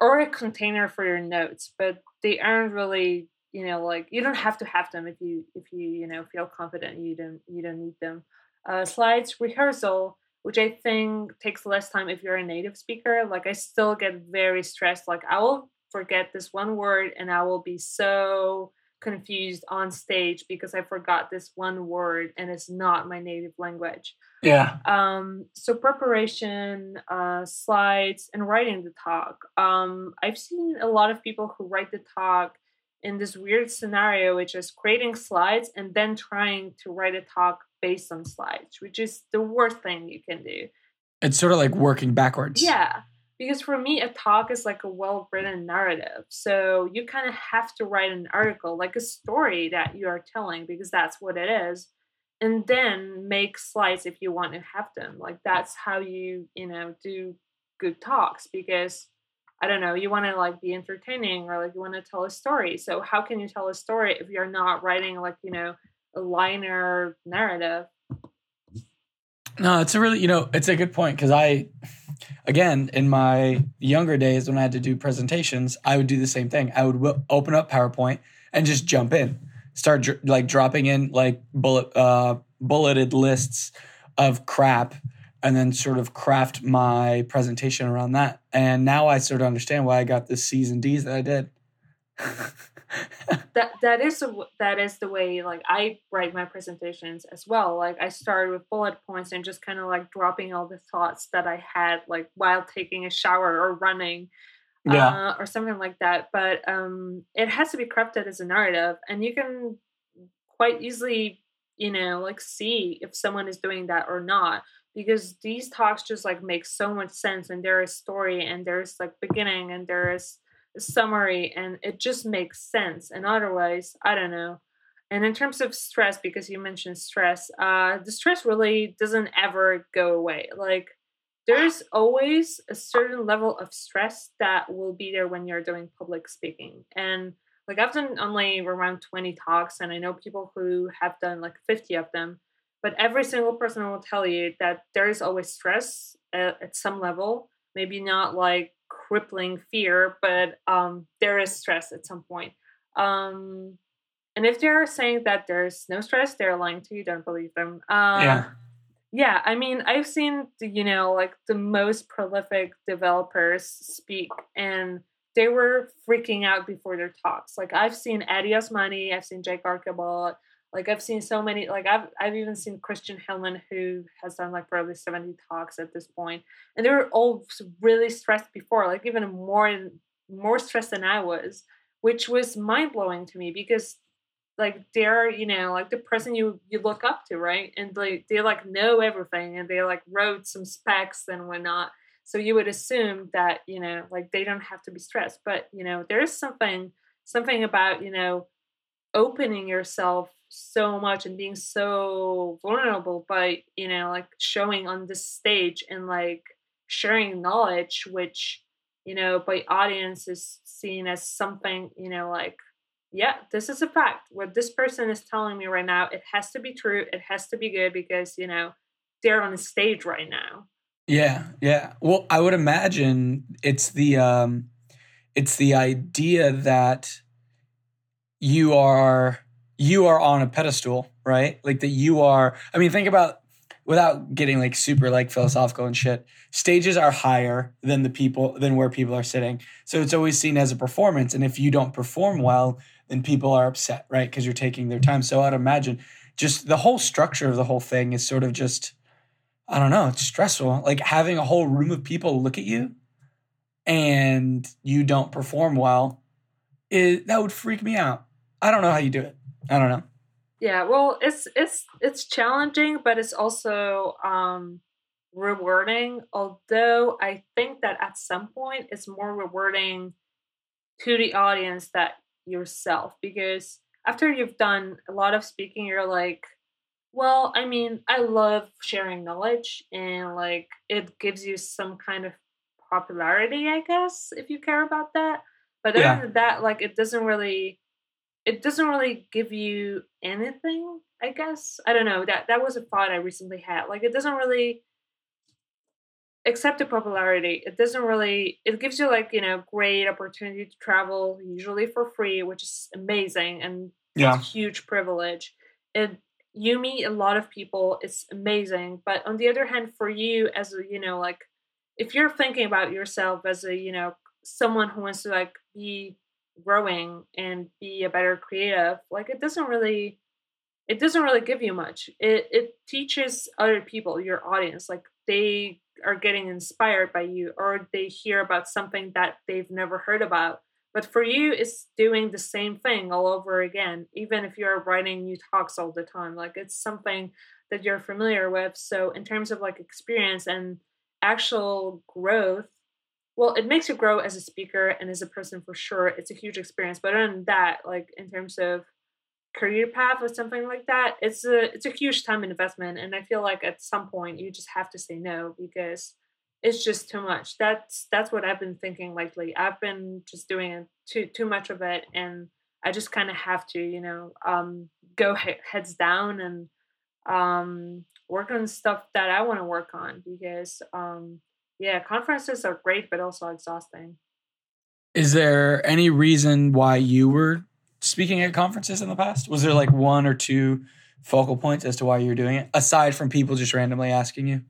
or a container for your notes, but they aren't really, you know, like you don't have to have them if you if you, you know, feel confident you don't you don't need them. Uh slides rehearsal which I think takes less time if you're a native speaker. Like I still get very stressed. Like I will forget this one word and I will be so confused on stage because I forgot this one word and it's not my native language. Yeah. Um, so preparation, uh, slides, and writing the talk. Um, I've seen a lot of people who write the talk in this weird scenario, which is creating slides and then trying to write a talk based on slides, which is the worst thing you can do. It's sort of like working backwards. Yeah, because for me, a talk is like a well written narrative. So you kind of have to write an article, like a story that you are telling, because that's what it is. And then make slides if you want to have them. Like that's how you, you know, do good talks because I don't know, you want to like be entertaining or like you want to tell a story. So how can you tell a story if you're not writing like, you know, a liner narrative? No, it's a really, you know, it's a good point because I, again, in my younger days when I had to do presentations, I would do the same thing. I would w- open up PowerPoint and just jump in, start dr- like dropping in like bullet, uh, bulleted lists of crap, and then sort of craft my presentation around that. And now I sort of understand why I got the C's and D's that I did. that that is a, that is the way like I write my presentations as well. Like I start with bullet points and just kind of like dropping all the thoughts that I had like while taking a shower or running, Yeah. uh, or something like that. But um, it has to be crafted as a narrative, and you can quite easily, you know, like see if someone is doing that or not. Because these talks just like make so much sense, and there is story, and there's like beginning, and there is a summary and it just makes sense and otherwise i don't know. And in terms of stress because you mentioned stress uh the stress really doesn't ever go away. Like there's always a certain level of stress that will be there when you're doing public speaking. And like i've done only around 20 talks and i know people who have done like 50 of them but every single person will tell you that there is always stress at, at some level maybe not like crippling fear, but um, there is stress at some point. Um, and if they're saying that there's no stress, they're lying to you. Don't believe them. Uh, yeah. Yeah, I mean, I've seen the, you know like the most prolific developers speak, and they were freaking out before their talks. Like I've seen Addy Osmani, I've seen Jake Archibald, like I've seen so many. Like I've I've even seen Christian Heilmann, who has done like probably seventy talks at this point, and they were all really stressed before, like even more more stressed than I was, which was mind blowing to me because like they're you know like the person you you look up to right and like they like know everything and they like wrote some specs and whatnot so you would assume that you know like they don't have to be stressed but you know there's something something about you know opening yourself so much and being so vulnerable by you know like showing on this stage and like sharing knowledge which you know by audience is seen as something you know like yeah, this is a fact. What this person is telling me right now, it has to be true. It has to be good because, you know, they're on a stage right now. Yeah, yeah. Well, I would imagine it's the um it's the idea that you are you are on a pedestal, right? Like that you are I mean, think about without getting like super like philosophical and shit. Stages are higher than the people than where people are sitting. So it's always seen as a performance and if you don't perform well, then people are upset, right? Because you're taking their time. So I'd imagine just the whole structure of the whole thing is sort of just I don't know, it's stressful. Like having a whole room of people look at you and you don't perform well, it, that would freak me out. I don't know how you do it. I don't know. Yeah, well, it's it's it's challenging, but it's also um rewarding. Although I think that at some point it's more rewarding to the audience that yourself because after you've done a lot of speaking, you're like, Well, I mean, I love sharing knowledge and like it gives you some kind of popularity, I guess, if you care about that. But other Yeah. than that, like it doesn't really it doesn't really give you anything, I guess. I don't know. That that was a thought I recently had. Like it doesn't really except the popularity, it doesn't really it gives you like, you know, great opportunity to travel, usually for free, which is amazing and Yeah. a huge privilege. It you meet a lot of people, it's amazing. But on the other hand, for you as a, you know, like if you're thinking about yourself as a, you know, someone who wants to like be growing and be a better creative, like it doesn't really it doesn't really give you much. It it teaches other people, your audience, like they are getting inspired by you or they hear about something that they've never heard about. But for you, it's doing the same thing all over again, even if you're writing new talks all the time. Like it's something that you're familiar with. So in terms of like experience and actual growth, well, it makes you grow as a speaker and as a person for sure. It's a huge experience. But other than that, like in terms of career path or something like that it's a it's a huge time investment and i feel like at some point you just have to say no because it's just too much that's that's what i've been thinking lately i've been just doing too too much of it and i just kind of have to you know um go he- heads down and um work on stuff that i want to work on because um yeah conferences are great but also exhausting Is there any reason why you were speaking at conferences in the past? Was there like one or two focal points as to why you're doing it, aside from people just randomly asking you?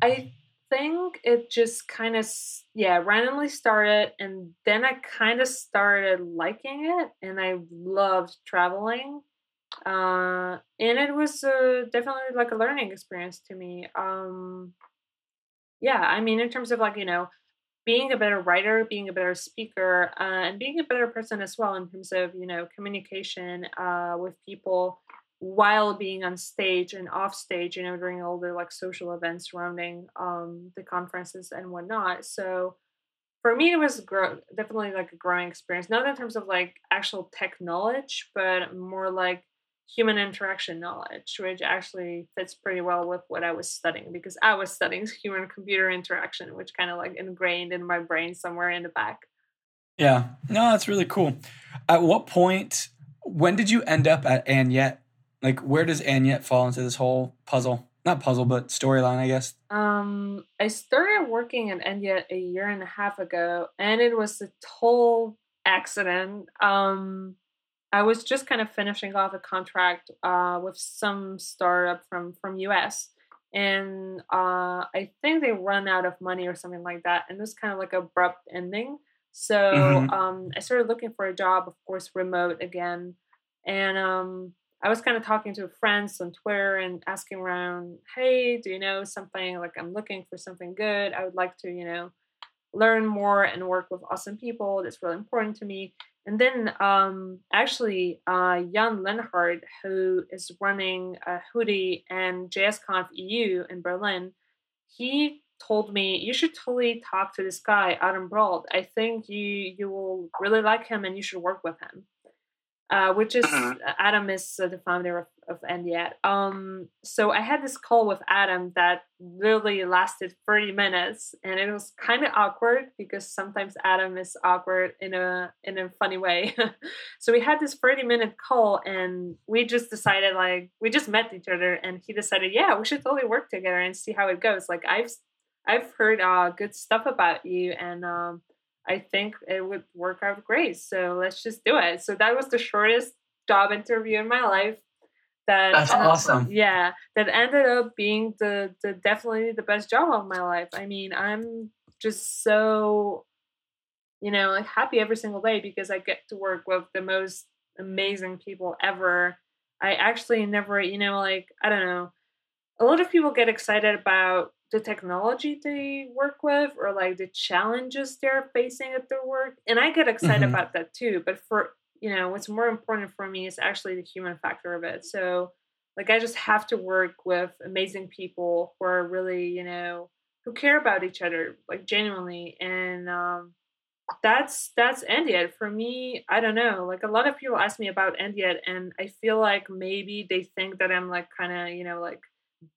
I think it just kind of yeah randomly started, and then I kind of started liking it, and I loved traveling. Uh, and it was uh, definitely like a learning experience to me. Um, yeah, I mean, in terms of like you know being a better writer, being a better speaker, uh, and being a better person as well in terms of you know communication uh, with people while being on stage and off stage, you know, during all the like social events surrounding um, the conferences and whatnot. So for me, it was definitely like a growing experience, not in terms of like actual tech knowledge, but more like human interaction knowledge, which actually fits pretty well with what I was studying because I was studying human computer interaction, which kind of like ingrained in my brain somewhere in the back. Yeah, no, that's really cool. At what point, when did you end up at &yet? Like, where does &yet fall into this whole puzzle? Not puzzle, but storyline, I guess. Um, I started working at &yet a year and a half ago, and it was a total accident. Um, I was just kind of finishing off a contract uh, with some startup from from US, and uh, I think they run out of money or something like that, and it was kind of like abrupt ending. So Mhm. um, I started looking for a job, of course, remote again, and um, I was kind of talking to friends on Twitter and asking around, hey, do you know something? Like, I'm looking for something good. I would like to, you know, learn more and work with awesome people. That's really important to me. And then, um, actually, uh, Jan Lehnardt, who is running uh, Hoodie and JSConf EU in Berlin, he told me you should totally talk to this guy, Adam Brault. I think you you will really like him and you should work with him uh, which is Mhm. Adam is uh, the founder of, of &yet. Um, so I had this call with Adam that literally lasted 30 minutes, and it was kind of awkward because sometimes Adam is awkward in a in a funny way. so we had this 30 minute call, and we just decided like we just met each other, and he decided, yeah, we should totally work together and see how it goes. Like I've I've heard uh, good stuff about you, and um, I think it would work out great. So let's just do it. So that was the shortest job interview in my life. That That's uh, awesome. Yeah, that ended up being the the definitely the best job of my life. I mean, I'm just so you know like happy every single day because I get to work with the most amazing people ever. I actually never, you know, like I don't know. A lot of people get excited about the technology they work with or like the challenges they're facing at their work and i get excited Mhm. about that too but for you know what's more important for me is actually the human factor of it so like i just have to work with amazing people who are really you know who care about each other like genuinely and um that's that's &yet for me. I don't know. Like a lot of people ask me about &yet, and I feel like maybe they think that I'm like kind of you know like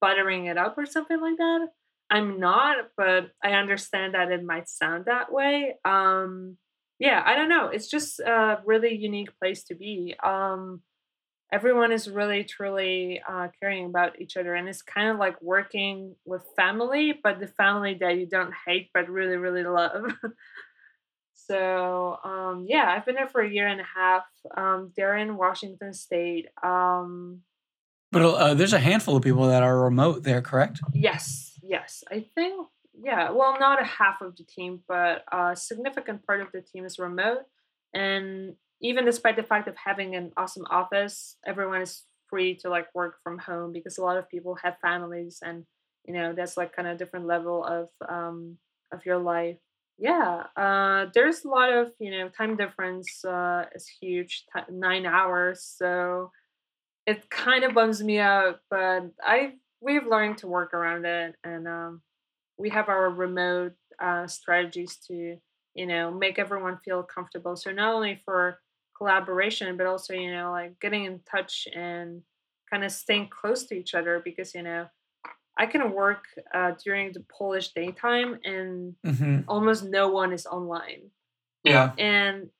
buttering it up or something like that. I'm not, but I understand that it might sound that way. Um, yeah, I don't know. It's just a really unique place to be. Um, everyone is really truly uh, caring about each other, and it's kind of like working with family, but the family that you don't hate but really really love. so um, yeah, I've been there for a year and a half. Um, they're in Washington State. Um, but uh, there's a handful of people that are remote there, correct? Yes, yes. I think, yeah, well, not a half of the team, but a significant part of the team is remote. And even despite the fact of having an awesome office, everyone is free to like work from home because a lot of people have families and you know that's like kind of different level of um of your life yeah uh there's a lot of you know time difference uh is huge t- nine hours so it kind of bums me out, but I we've learned to work around it, and um, we have our remote uh, strategies to you know make everyone feel comfortable. So not only for collaboration, but also you know like getting in touch and kind of staying close to each other because you know I can work uh, during the Polish daytime and mm-hmm. almost no one is online. Yeah, and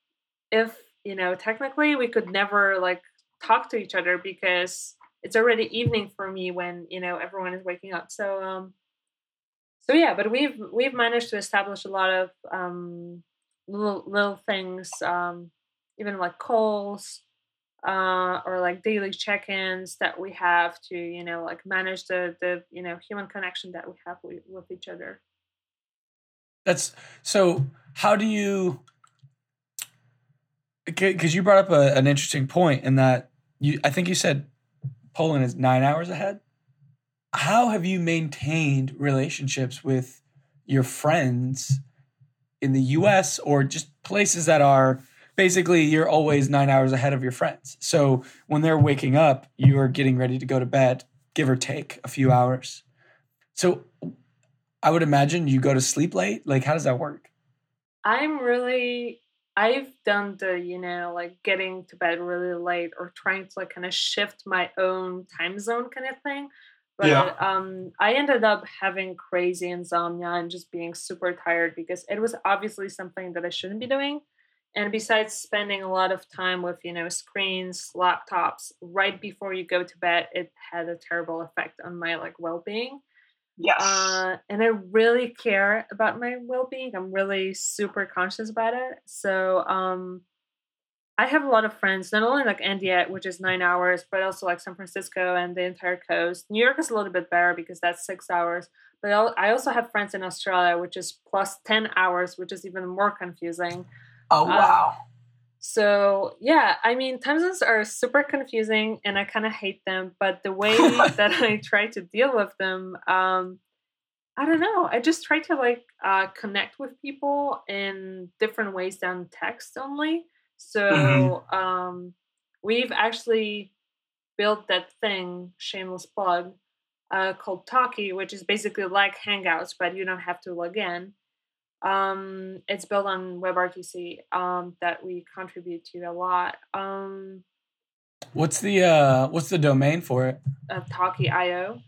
if you know technically we could never like talk to each other because it's already evening for me when you know everyone is waking up. So um so yeah but we've we've managed to establish a lot of um little little things um even like calls uh or like daily check-ins that we have to you know like manage the the you know human connection that we have with, with each other. That's so how do you because you brought up a, an interesting point in that you I think you said Poland is nine hours ahead. How have you maintained relationships with your friends in the US or just places that are basically you're always nine hours ahead of your friends. So when they're waking up, you're getting ready to go to bed, give or take a few hours. So I would imagine you go to sleep late. Like, how does that work? I'm really I've done the, you know, like getting to bed really late or trying to like kind of shift my own time zone kind of thing. But yeah. um, I ended up having crazy insomnia and just being super tired because it was obviously something that I shouldn't be doing. And besides spending a lot of time with, you know, screens, laptops right before you go to bed, it had a terrible effect on my like well-being. Yes. Uh, and I really care about my well being. I'm really super conscious about it. So um, I have a lot of friends, not only like &yet, which is nine hours, but also like San Francisco and the entire coast. New York is a little bit better because that's six hours. But I also have friends in Australia, which is plus 10 hours, which is even more confusing. Oh, um, wow. Um, so yeah, I mean, time zones are super confusing, and I kind of hate them. But the way that I try to deal with them, um, I don't know. I just try to like uh, connect with people in different ways than text only. So mm-hmm. um, we've actually built that thing, shameless plug, uh, called Talky, which is basically like Hangouts, but you don't have to log in. Um, it's built on WebRTC um, that we contribute to a lot. Um, what's the uh, what's the domain for it? Uh, Talky.io.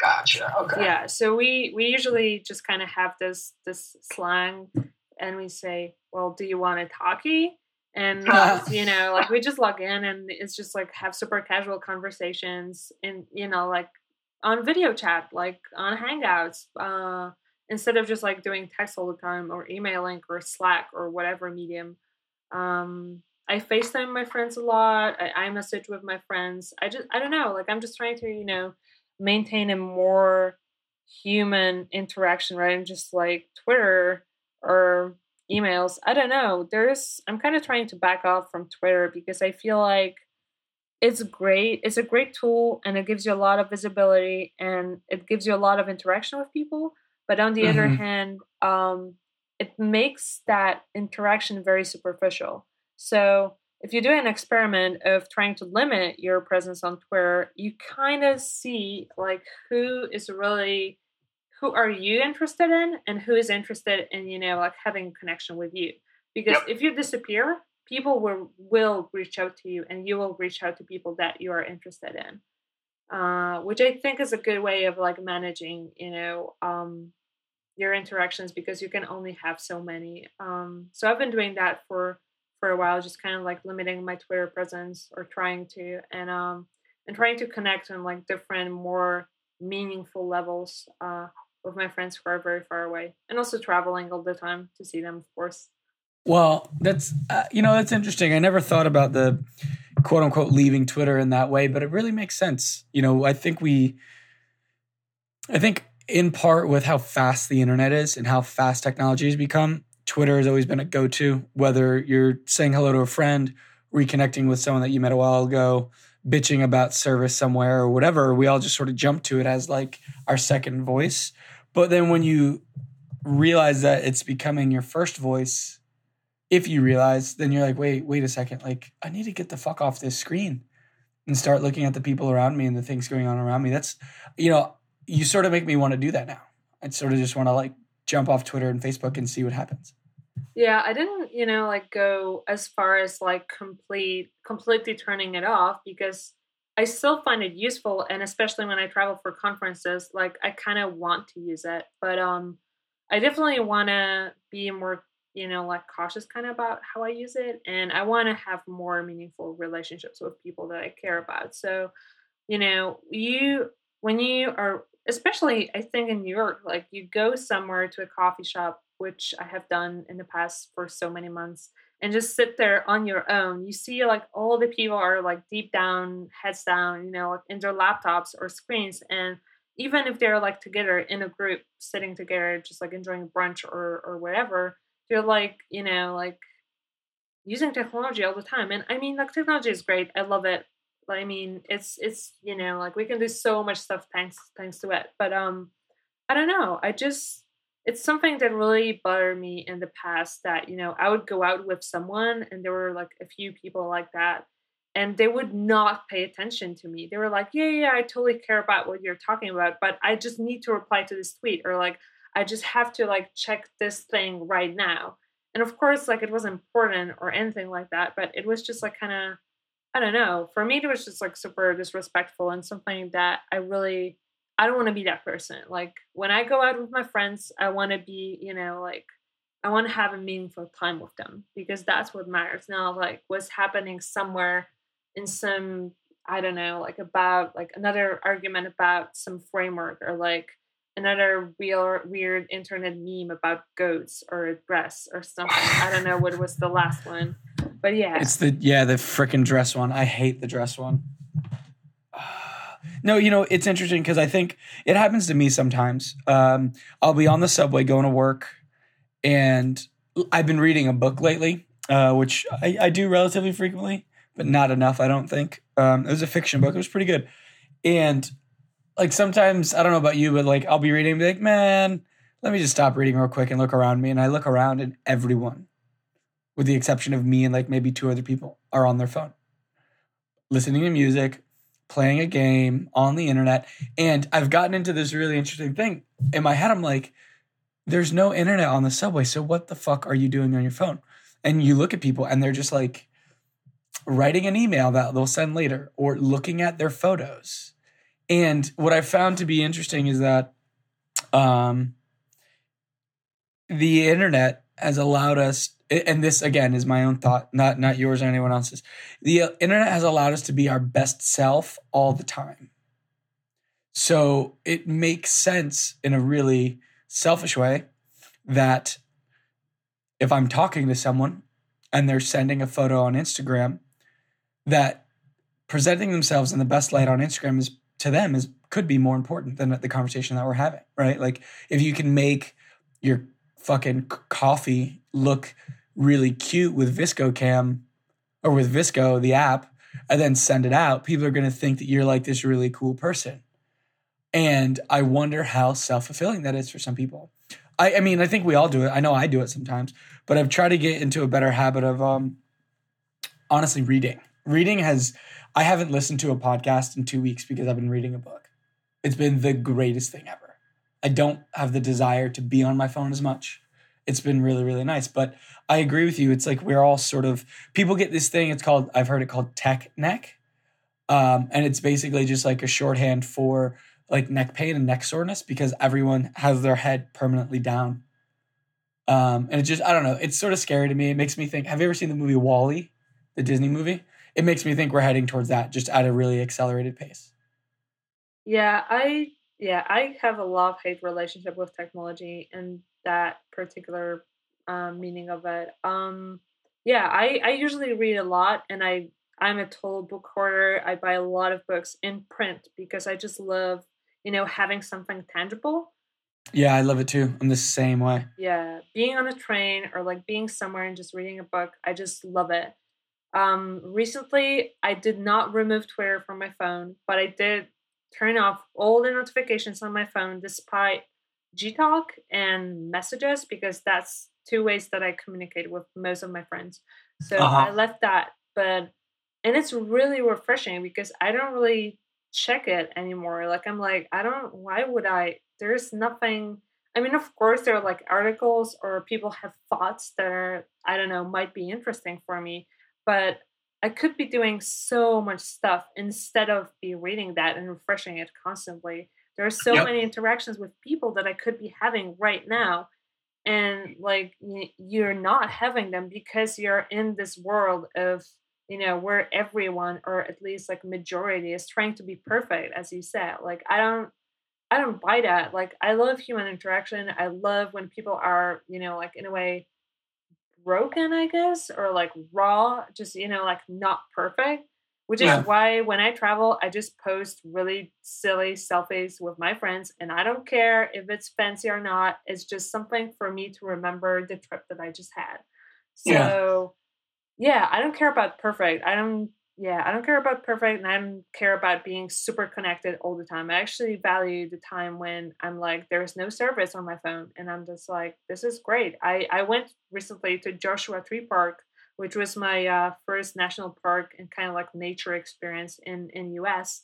Gotcha. Okay. Yeah. So we we usually just kind of have this this slang, and we say, "Well, do you want a talkie?" And you know, like we just log in, and it's just like have super casual conversations, and you know, like on video chat, like on Hangouts. Uh, instead of just like doing text all the time or emailing or Slack or whatever medium. Um, I FaceTime my friends a lot. I, I message with my friends. I just I don't know. Like I'm just trying to you know maintain a more human interaction rather than just like Twitter or emails. I don't know. There's I'm kind of trying to back off from Twitter because I feel like it's great. It's a great tool and it gives you a lot of visibility and it gives you a lot of interaction with people. But on the mm-hmm. other hand, um, it makes that interaction very superficial. So if you do an experiment of trying to limit your presence on Twitter, you kind of see like who is really who are you interested in and who is interested in you know like having connection with you. because Yep. if you disappear, people will will reach out to you, and you will reach out to people that you are interested in. Uh, which I think is a good way of like managing, you know, um, your interactions because you can only have so many. Um, so I've been doing that for for a while, just kind of like limiting my Twitter presence or trying to, and um, and trying to connect on like different, more meaningful levels uh, with my friends who are very far away, and also traveling all the time to see them, of course. Well, that's uh, you know that's interesting. I never thought about the quote unquote leaving Twitter in that way, but it really makes sense. You know, I think we, I think in part with how fast the internet is and how fast technology has become, Twitter has always been a go to. Whether you're saying hello to a friend, reconnecting with someone that you met a while ago, bitching about service somewhere or whatever, we all just sort of jump to it as like our second voice. But then when you realize that it's becoming your first voice, if you realize, then you're like, wait, wait a second. Like, I need to get the fuck off this screen and start looking at the people around me and the things going on around me. That's, you know, you sort of make me want to do that now. I sort of just want to like jump off Twitter and Facebook and see what happens. Yeah, I didn't, you know, like go as far as like complete completely turning it off because I still find it useful and especially when I travel for conferences, like I kind of want to use it, but um I definitely want to be more, you know, like cautious kind of about how I use it and I want to have more meaningful relationships with people that I care about. So, you know, you when you are especially I think in New York, like you go somewhere to a coffee shop which I have done in the past for so many months, and just sit there on your own. You see, like all the people are like deep down, heads down, you know, in their laptops or screens, and even if they're like together in a group, sitting together, just like enjoying brunch or or whatever, they're like, you know, like using technology all the time. And I mean, like technology is great. I love it. I mean, it's it's you know, like we can do so much stuff thanks thanks to it. But um, I don't know. I just it's something that really bothered me in the past that you know i would go out with someone and there were like a few people like that and they would not pay attention to me they were like yeah yeah i totally care about what you're talking about but i just need to reply to this tweet or like i just have to like check this thing right now and of course like it wasn't important or anything like that but it was just like kind of i don't know for me it was just like super disrespectful and something that i really I don't want to be that person. Like when I go out with my friends, I want to be, you know, like I want to have a meaningful time with them because that's what matters. Now, like what's happening somewhere in some, I don't know, like about like another argument about some framework or like another real weird internet meme about goats or dress or something. I don't know what was the last one, but yeah, It's the, yeah, the freaking dress one. I hate the dress one. No, you know, it's interesting because I think it happens to me sometimes. Um, I'll be on the subway going to work, and I've been reading a book lately, uh, which I, I do relatively frequently, but not enough, I don't think. Um, it was a fiction book, it was pretty good. And like sometimes, I don't know about you, but like I'll be reading and be like, man, let me just stop reading real quick and look around me. And I look around, and everyone, with the exception of me and like maybe two other people, are on their phone, listening to music, playing a game on the internet. And I've gotten into this really interesting thing. In my head, I'm like, there's no internet on the subway. So what the fuck are you doing on your phone? And you look at people and they're just like writing an email that they'll send later or looking at their photos. And what I found to be interesting is that um, the internet has allowed us and this again is my own thought not not yours or anyone else's. The uh, internet has allowed us to be our best self all the time. So it makes sense in a really selfish way that if i'm talking to someone and they're sending a photo on instagram that presenting themselves in the best light on instagram is to them is could be more important than the conversation that we're having right like if you can make your fucking coffee look really cute with VSCO Cam or with VSCO, the app, and then send it out, people are going to think that you're like this really cool person. And I wonder how self fulfilling that is for some people. I, I mean, I think we all do it. I know I do it sometimes, but I've tried to get into a better habit of um, honestly reading. Reading has, I haven't listened to a podcast in two weeks because I've been reading a book. It's been the greatest thing ever. I don't have the desire to be on my phone as much. it's been really really nice. But I agree with you. It's like we're all sort of people get this thing. It's called I've heard it called tech neck, um, and it's basically just like a shorthand for like neck pain and neck soreness because everyone has their head permanently down. Um, and it just I don't know. It's sort of scary to me. It makes me think. Have you ever seen the movie WALL-E, the Disney movie? It makes me think we're heading towards that, just at a really accelerated pace. Yeah, I yeah, I have a love hate relationship with technology and that particular um, meaning of it. Um, yeah, I I usually read a lot, and I I'm a total book hoarder. I buy a lot of books in print because I just love you know having something tangible. Yeah, I love it too. I'm the same way. Yeah, being on a train or like being somewhere and just reading a book, I just love it. Um, recently, I did not remove Twitter from my phone, but I did turn off all the notifications on my phone despite Gtalk and messages because that's two ways that I communicate with most of my friends. So uh-huh. I left that, but and it's really refreshing because I don't really check it anymore. Like I'm like, I don't why would I? There's nothing I mean, of course there are like articles or people have thoughts that are I don't know, might be interesting for me, but I could be doing so much stuff instead of be reading that and refreshing it constantly. There are so yep. many interactions with people that I could be having right now. And like you're not having them because you're in this world of, you know, where everyone or at least like majority is trying to be perfect, as you said. Like I don't I don't buy that. Like I love human interaction. I love when people are, you know, like in a way broken, I guess, or like raw, just, you know, like not perfect. Which is yeah. why when I travel, I just post really silly selfies with my friends. And I don't care if it's fancy or not. It's just something for me to remember the trip that I just had. So, yeah, yeah I don't care about perfect. I don't yeah, I don't care about perfect and I don't care about being super connected all the time. I actually value the time when I'm like, there's no service on my phone and I'm just like, this is great. I, I went recently to Joshua Tree Park, which was my uh, first national park and kind of like nature experience in, in US.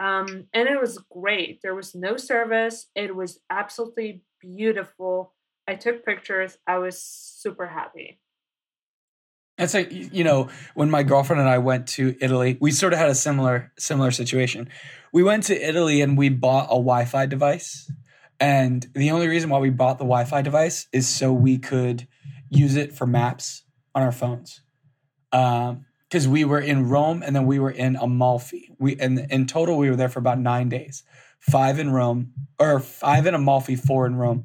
Um, and it was great. There was no service. It was absolutely beautiful. I took pictures. I was super happy. It's like you know when my girlfriend and I went to Italy, we sort of had a similar similar situation. We went to Italy and we bought a Wi-Fi device, and the only reason why we bought the Wi-Fi device is so we could use it for maps on our phones. Because um, we were in Rome and then we were in Amalfi. We and in total we were there for about nine days, five in Rome or five in Amalfi, four in Rome.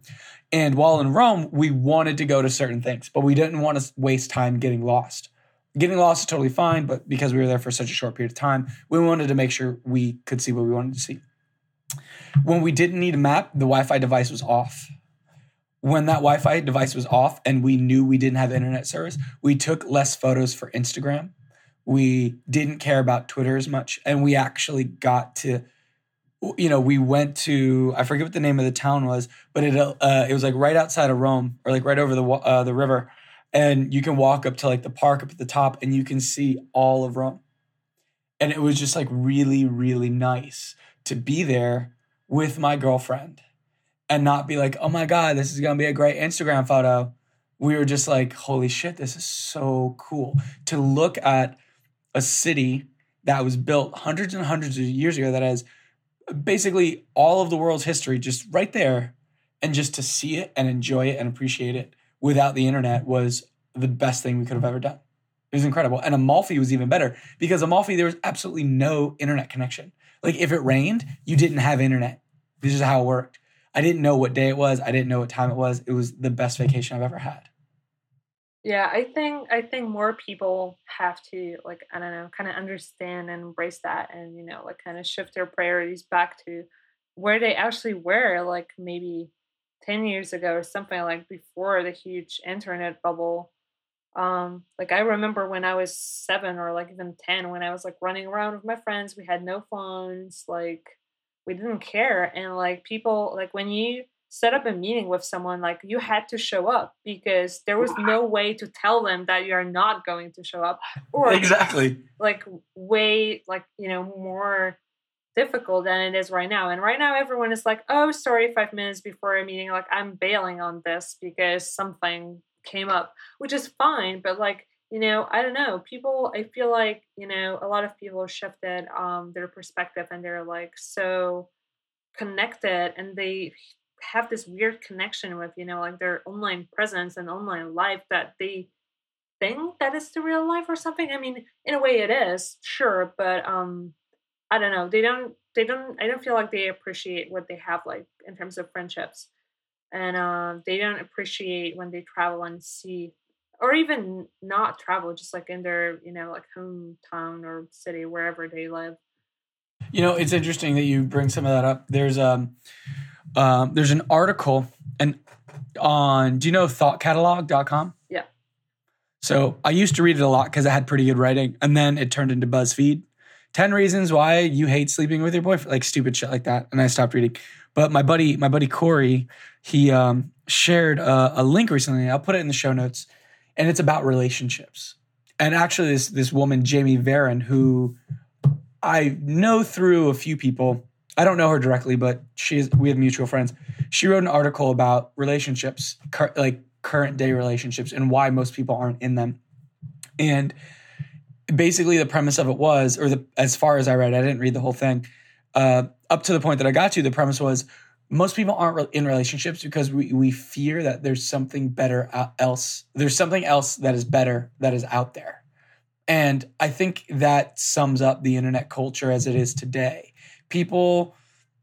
And while in Rome, we wanted to go to certain things, but we didn't want to waste time getting lost. Getting lost is totally fine, but because we were there for such a short period of time, we wanted to make sure we could see what we wanted to see. When we didn't need a map, the Wi Fi device was off. When that Wi Fi device was off and we knew we didn't have internet service, we took less photos for Instagram. We didn't care about Twitter as much, and we actually got to you know, we went to I forget what the name of the town was, but it uh, it was like right outside of Rome or like right over the uh, the river, and you can walk up to like the park up at the top, and you can see all of Rome, and it was just like really really nice to be there with my girlfriend, and not be like, oh my god, this is gonna be a great Instagram photo. We were just like, holy shit, this is so cool. To look at a city that was built hundreds and hundreds of years ago that has basically all of the world's history just right there and just to see it and enjoy it and appreciate it without the internet was the best thing we could have ever done. It was incredible. And Amalfi was even better because Amalfi, there was absolutely no internet connection. Like if it rained, you didn't have internet. This is how it worked. I didn't know what day it was. I didn't know what time it was. It was the best vacation I've ever had. Yeah, I think I think more people have to like I don't know, kind of understand and embrace that, and you know, like kind of shift their priorities back to where they actually were, like maybe ten years ago or something like before the huge internet bubble. Um, like I remember when I was seven or like even ten, when I was like running around with my friends, we had no phones, like we didn't care, and like people like when you set up a meeting with someone like you had to show up because there was no way to tell them that you're not going to show up or exactly like way like you know more difficult than it is right now. And right now, everyone is like, oh, sorry, five minutes before a meeting, like, I'm bailing on this because something came up, which is fine. But, like, you know, I don't know. People, I feel like, you know, a lot of people shifted um, their perspective and they're like so connected and they have this weird connection with, you know, like their online presence and online life that they think that is the real life or something. I mean, in a way it is, sure, but um I don't know. They don't they don't I don't feel like they appreciate what they have like in terms of friendships. And uh, they don't appreciate when they travel and see or even not travel, just like in their, you know, like hometown or city, wherever they live. You know, it's interesting that you bring some of that up. There's um, um there's an article and on do you know thoughtcatalog.com? Yeah. So I used to read it a lot because it had pretty good writing, and then it turned into BuzzFeed. 10 reasons why you hate sleeping with your boyfriend, like stupid shit like that. And I stopped reading. But my buddy, my buddy Corey, he um, shared a, a link recently. I'll put it in the show notes. And it's about relationships. And actually, this this woman, Jamie Varon, who I know through a few people. I don't know her directly, but she's we have mutual friends. She wrote an article about relationships, cur- like current day relationships, and why most people aren't in them. And basically the premise of it was, or the as far as I read, I didn't read the whole thing. Uh, up to the point that I got to, the premise was most people aren't re- in relationships because we we fear that there's something better else. There's something else that is better that is out there, and I think that sums up the internet culture as it is today. People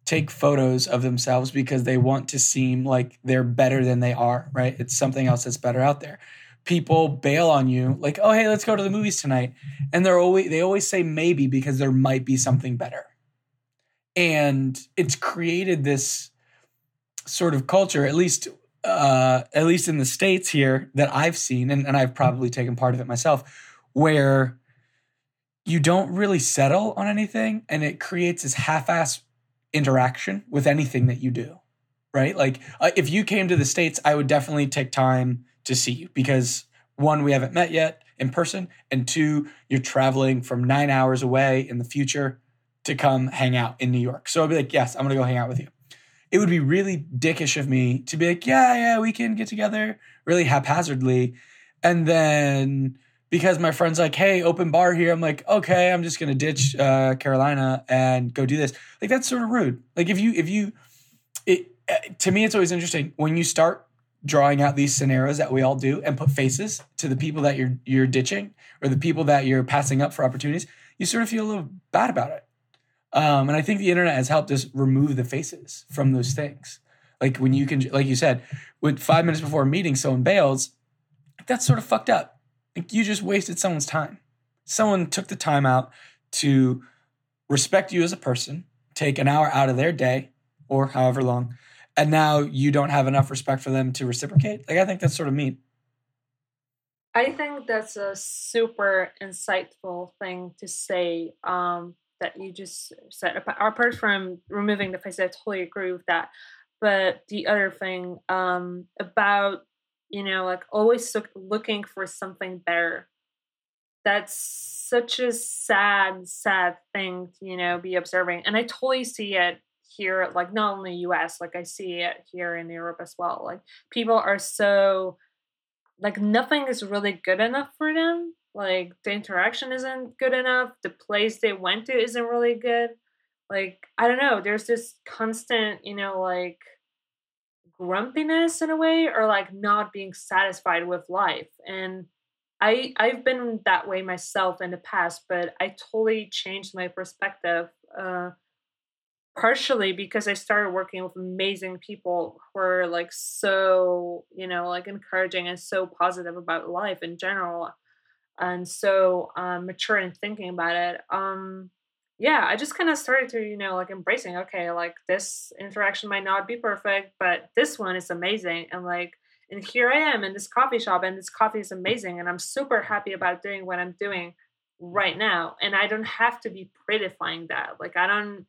take photos of themselves because they want to seem like they're better than they are. Right? It's something else that's better out there people bail on you like oh hey let's go to the movies tonight and they're always they always say maybe because there might be something better and it's created this sort of culture at least uh at least in the states here that i've seen and, and i've probably taken part of it myself where you don't really settle on anything and it creates this half-ass interaction with anything that you do right like uh, if you came to the states i would definitely take time to see you because one, we haven't met yet in person, and two, you're traveling from nine hours away in the future to come hang out in New York. So I'd be like, yes, I'm gonna go hang out with you. It would be really dickish of me to be like, yeah, yeah, we can get together really haphazardly. And then because my friend's like, hey, open bar here, I'm like, okay, I'm just gonna ditch uh, Karolina and go do this. Like that's sort of rude. Like if you if you it to me, it's always interesting when you start drawing out these scenarios that we all do and put faces to the people that you're you're ditching or the people that you're passing up for opportunities, you sort of feel a little bad about it. Um, and I think the internet has helped us remove the faces from those things. Like when you can, like you said, with five minutes before a meeting, someone bails, that's sort of fucked up. Like you just wasted someone's time. Someone took the time out to respect you as a person, take an hour out of their day or however long and now you don't have enough respect for them to reciprocate. Like I think that's sort of mean. I think that's a super insightful thing to say. Um, that you just said. Apart from removing the face, I totally agree with that. But the other thing um, about you know, like always look, looking for something better. That's such a sad, sad thing, to, you know, be observing. And I totally see it here, like not only US, like I see it here in Europe as well. Like people are so like nothing is really good enough for them. Like the interaction isn't good enough. The place they went to isn't really good. Like I don't know. There's this constant, you know, like grumpiness in a way, or like not being satisfied with life. And I I've been that way myself in the past, but I totally changed my perspective. Uh, partially because I started working with amazing people who are like so, you know, like encouraging and so positive about life in general and so um, mature in thinking about it. Um, yeah, I just kind of started to, you know, like embracing, okay, like this interaction might not be perfect, but this one is amazing. And like, and here I am in this coffee shop, and this coffee is amazing. And I'm super happy about doing what I'm doing right now. And I don't have to be prettifying that. Like, I don't,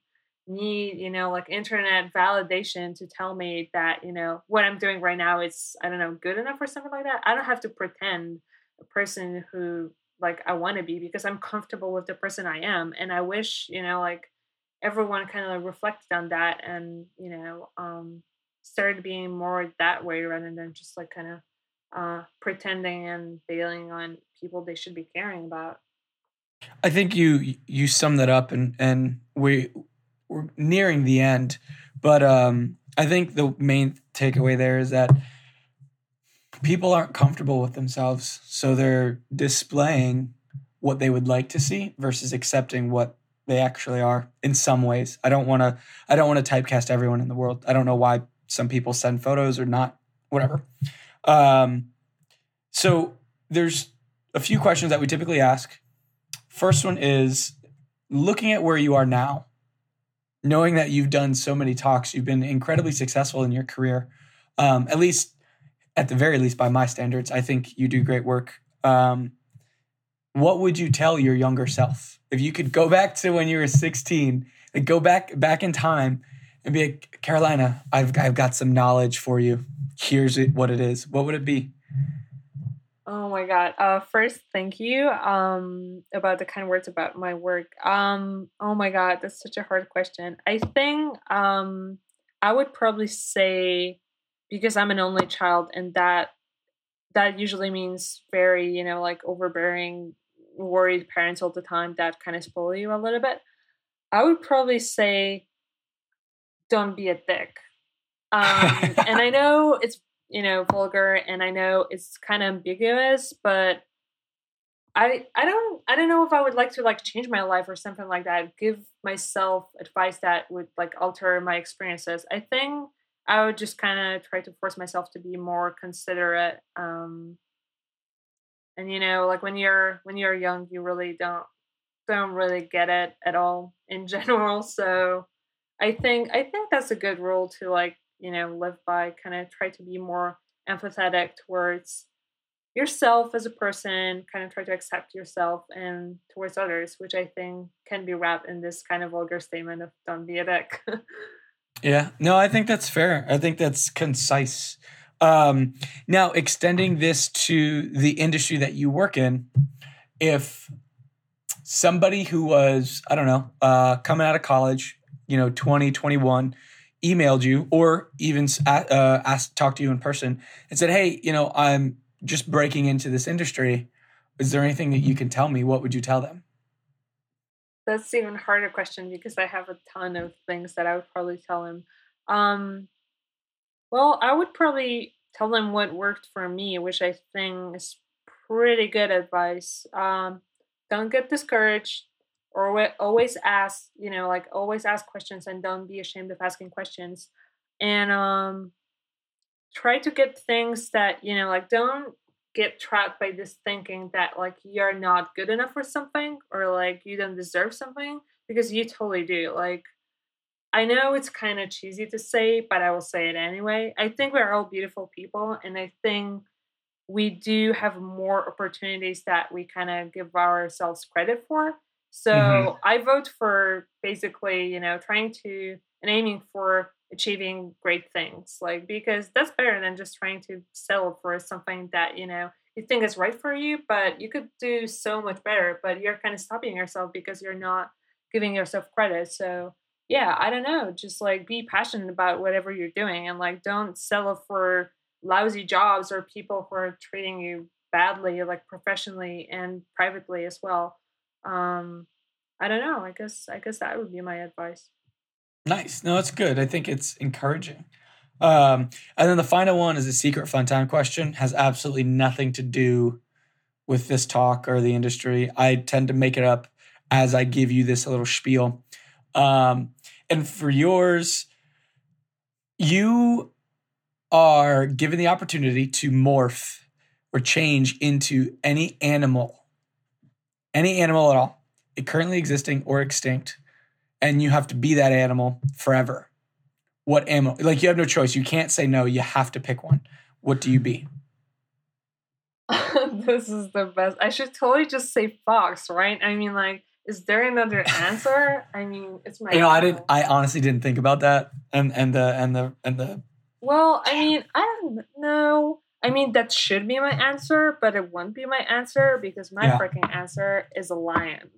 need you know like internet validation to tell me that you know what i'm doing right now is i don't know good enough or something like that i don't have to pretend a person who like i want to be because i'm comfortable with the person i am and i wish you know like everyone kind of like reflected on that and you know um, started being more that way rather than just like kind of uh, pretending and bailing on people they should be caring about. I think you you summed that up, and and we we're nearing the end, but um, I think the main takeaway there is that people aren't comfortable with themselves, so they're displaying what they would like to see versus accepting what they actually are in some ways. I don't want to I don't want to typecast everyone in the world. I don't know why some people send photos or not whatever. Um, so there's a few questions that we typically ask. First one is looking at where you are now, knowing that you've done so many talks, you've been incredibly successful in your career. Um, at least, at the very least, by my standards, I think you do great work. Um, what would you tell your younger self if you could go back to when you were 16 and go back back in time and be like karolina i've, I've got some knowledge for you here's it, what it is what would it be Oh my god. Uh first thank you um about the kind words about my work. Um oh my god, that's such a hard question. I think um I would probably say because I'm an only child and that that usually means very, you know, like overbearing, worried parents all the time that kind of spoil you a little bit. I would probably say, don't be a dick. Um, and I know it's, you know, vulgar and I know it's kind of ambiguous, but I I don't I don't know if I would like to like change my life or something like that. Give myself advice that would like alter my experiences. I think I would just kind of try to force myself to be more considerate. Um, and you know, like when you're when you're young, you really don't don't really get it at all in general. So I think I think that's a good rule to like you know live by. Kind of try to be more empathetic towards yourself as a person. Kind of try to accept yourself and towards others, which I think can be wrapped in this kind of vulgar statement of "don't be a dick." Yeah, no, I think that's fair. I think that's concise. Um, now, extending this to the industry that you work in, if somebody who was, I don't know, uh, coming out of college, you know, 20, 21, emailed you or even uh, asked, talked to you in person and said, hey, you know, I'm just breaking into this industry. Is there anything that you can tell me? What would you tell them? That's even harder question because I have a ton of things that I would probably tell him. Um, well, I would probably tell him what worked for me, which I think is pretty good advice. Um, don't get discouraged, or always ask. You know, like always ask questions and don't be ashamed of asking questions. And um, try to get things that you know, like don't get trapped by this thinking that like you're not good enough for something or like you don't deserve something because you totally do. Like I know it's kind of cheesy to say, but I will say it anyway. I think we're all beautiful people and I think we do have more opportunities that we kind of give ourselves credit for. So mm-hmm. I vote for basically, you know, trying to and aiming for achieving great things like because that's better than just trying to sell for something that you know you think is right for you but you could do so much better but you're kind of stopping yourself because you're not giving yourself credit. So yeah i don't know just like be passionate about whatever you're doing and like don't settle for lousy jobs or people who are treating you badly like professionally and privately as well. Um i don't know i guess i guess that would be my advice Nice. No, it's good. I think it's encouraging. Um, and then the final one is a secret fun time question. Has absolutely nothing to do with this talk or the industry. I tend to make it up as I give you this little spiel. Um, and for yours, you are given the opportunity to morph or change into any animal, any animal at all, currently existing or extinct and you have to be that animal forever. What animal? Like you have no choice. You can't say no. You have to pick one. What do you be? this is the best. I should totally just say fox, right? I mean, like, is there another answer? I mean, it's my. You know, I didn't. I honestly didn't think about that, and and the and the and the. Well, I mean, I don't know. I mean, that should be my answer, but it won't be my answer because my yeah. freaking answer is a lion.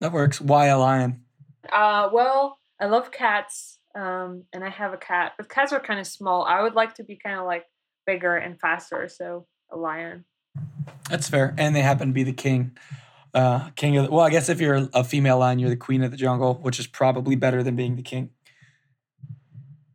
That works. Why a lion? Uh, well, I love cats, um, and I have a cat, but cats are kind of small. I would like to be kind of like bigger and faster, so a lion. That's fair. And they happen to be the king. Uh, king of the, well, I guess if you're a female lion, you're the queen of the jungle, which is probably better than being the king.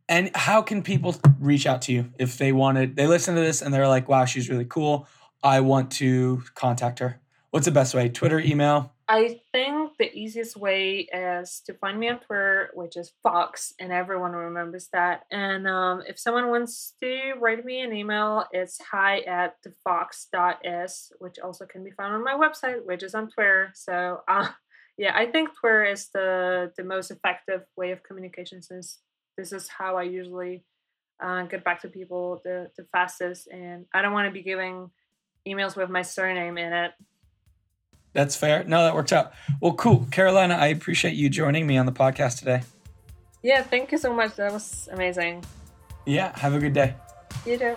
And how can people reach out to you if they wanted? They listen to this and they're like, "Wow, she's really cool. I want to contact her." What's the best way? Twitter, email? I think the easiest way is to find me on Twitter, which is Fox, and everyone remembers that. And um, if someone wants to write me an email, it's hi at thefox.is, which also can be found on my website, which is on Twitter. So uh, yeah, I think Twitter is the the most effective way of communication since this is how I usually uh, get back to people the, the fastest. And I don't want to be giving emails with my surname in it. That's fair. No, that works out. Well, cool. Karolina, I appreciate you joining me on the podcast today. Yeah, thank you so much. That was amazing. Yeah, have a good day. You too.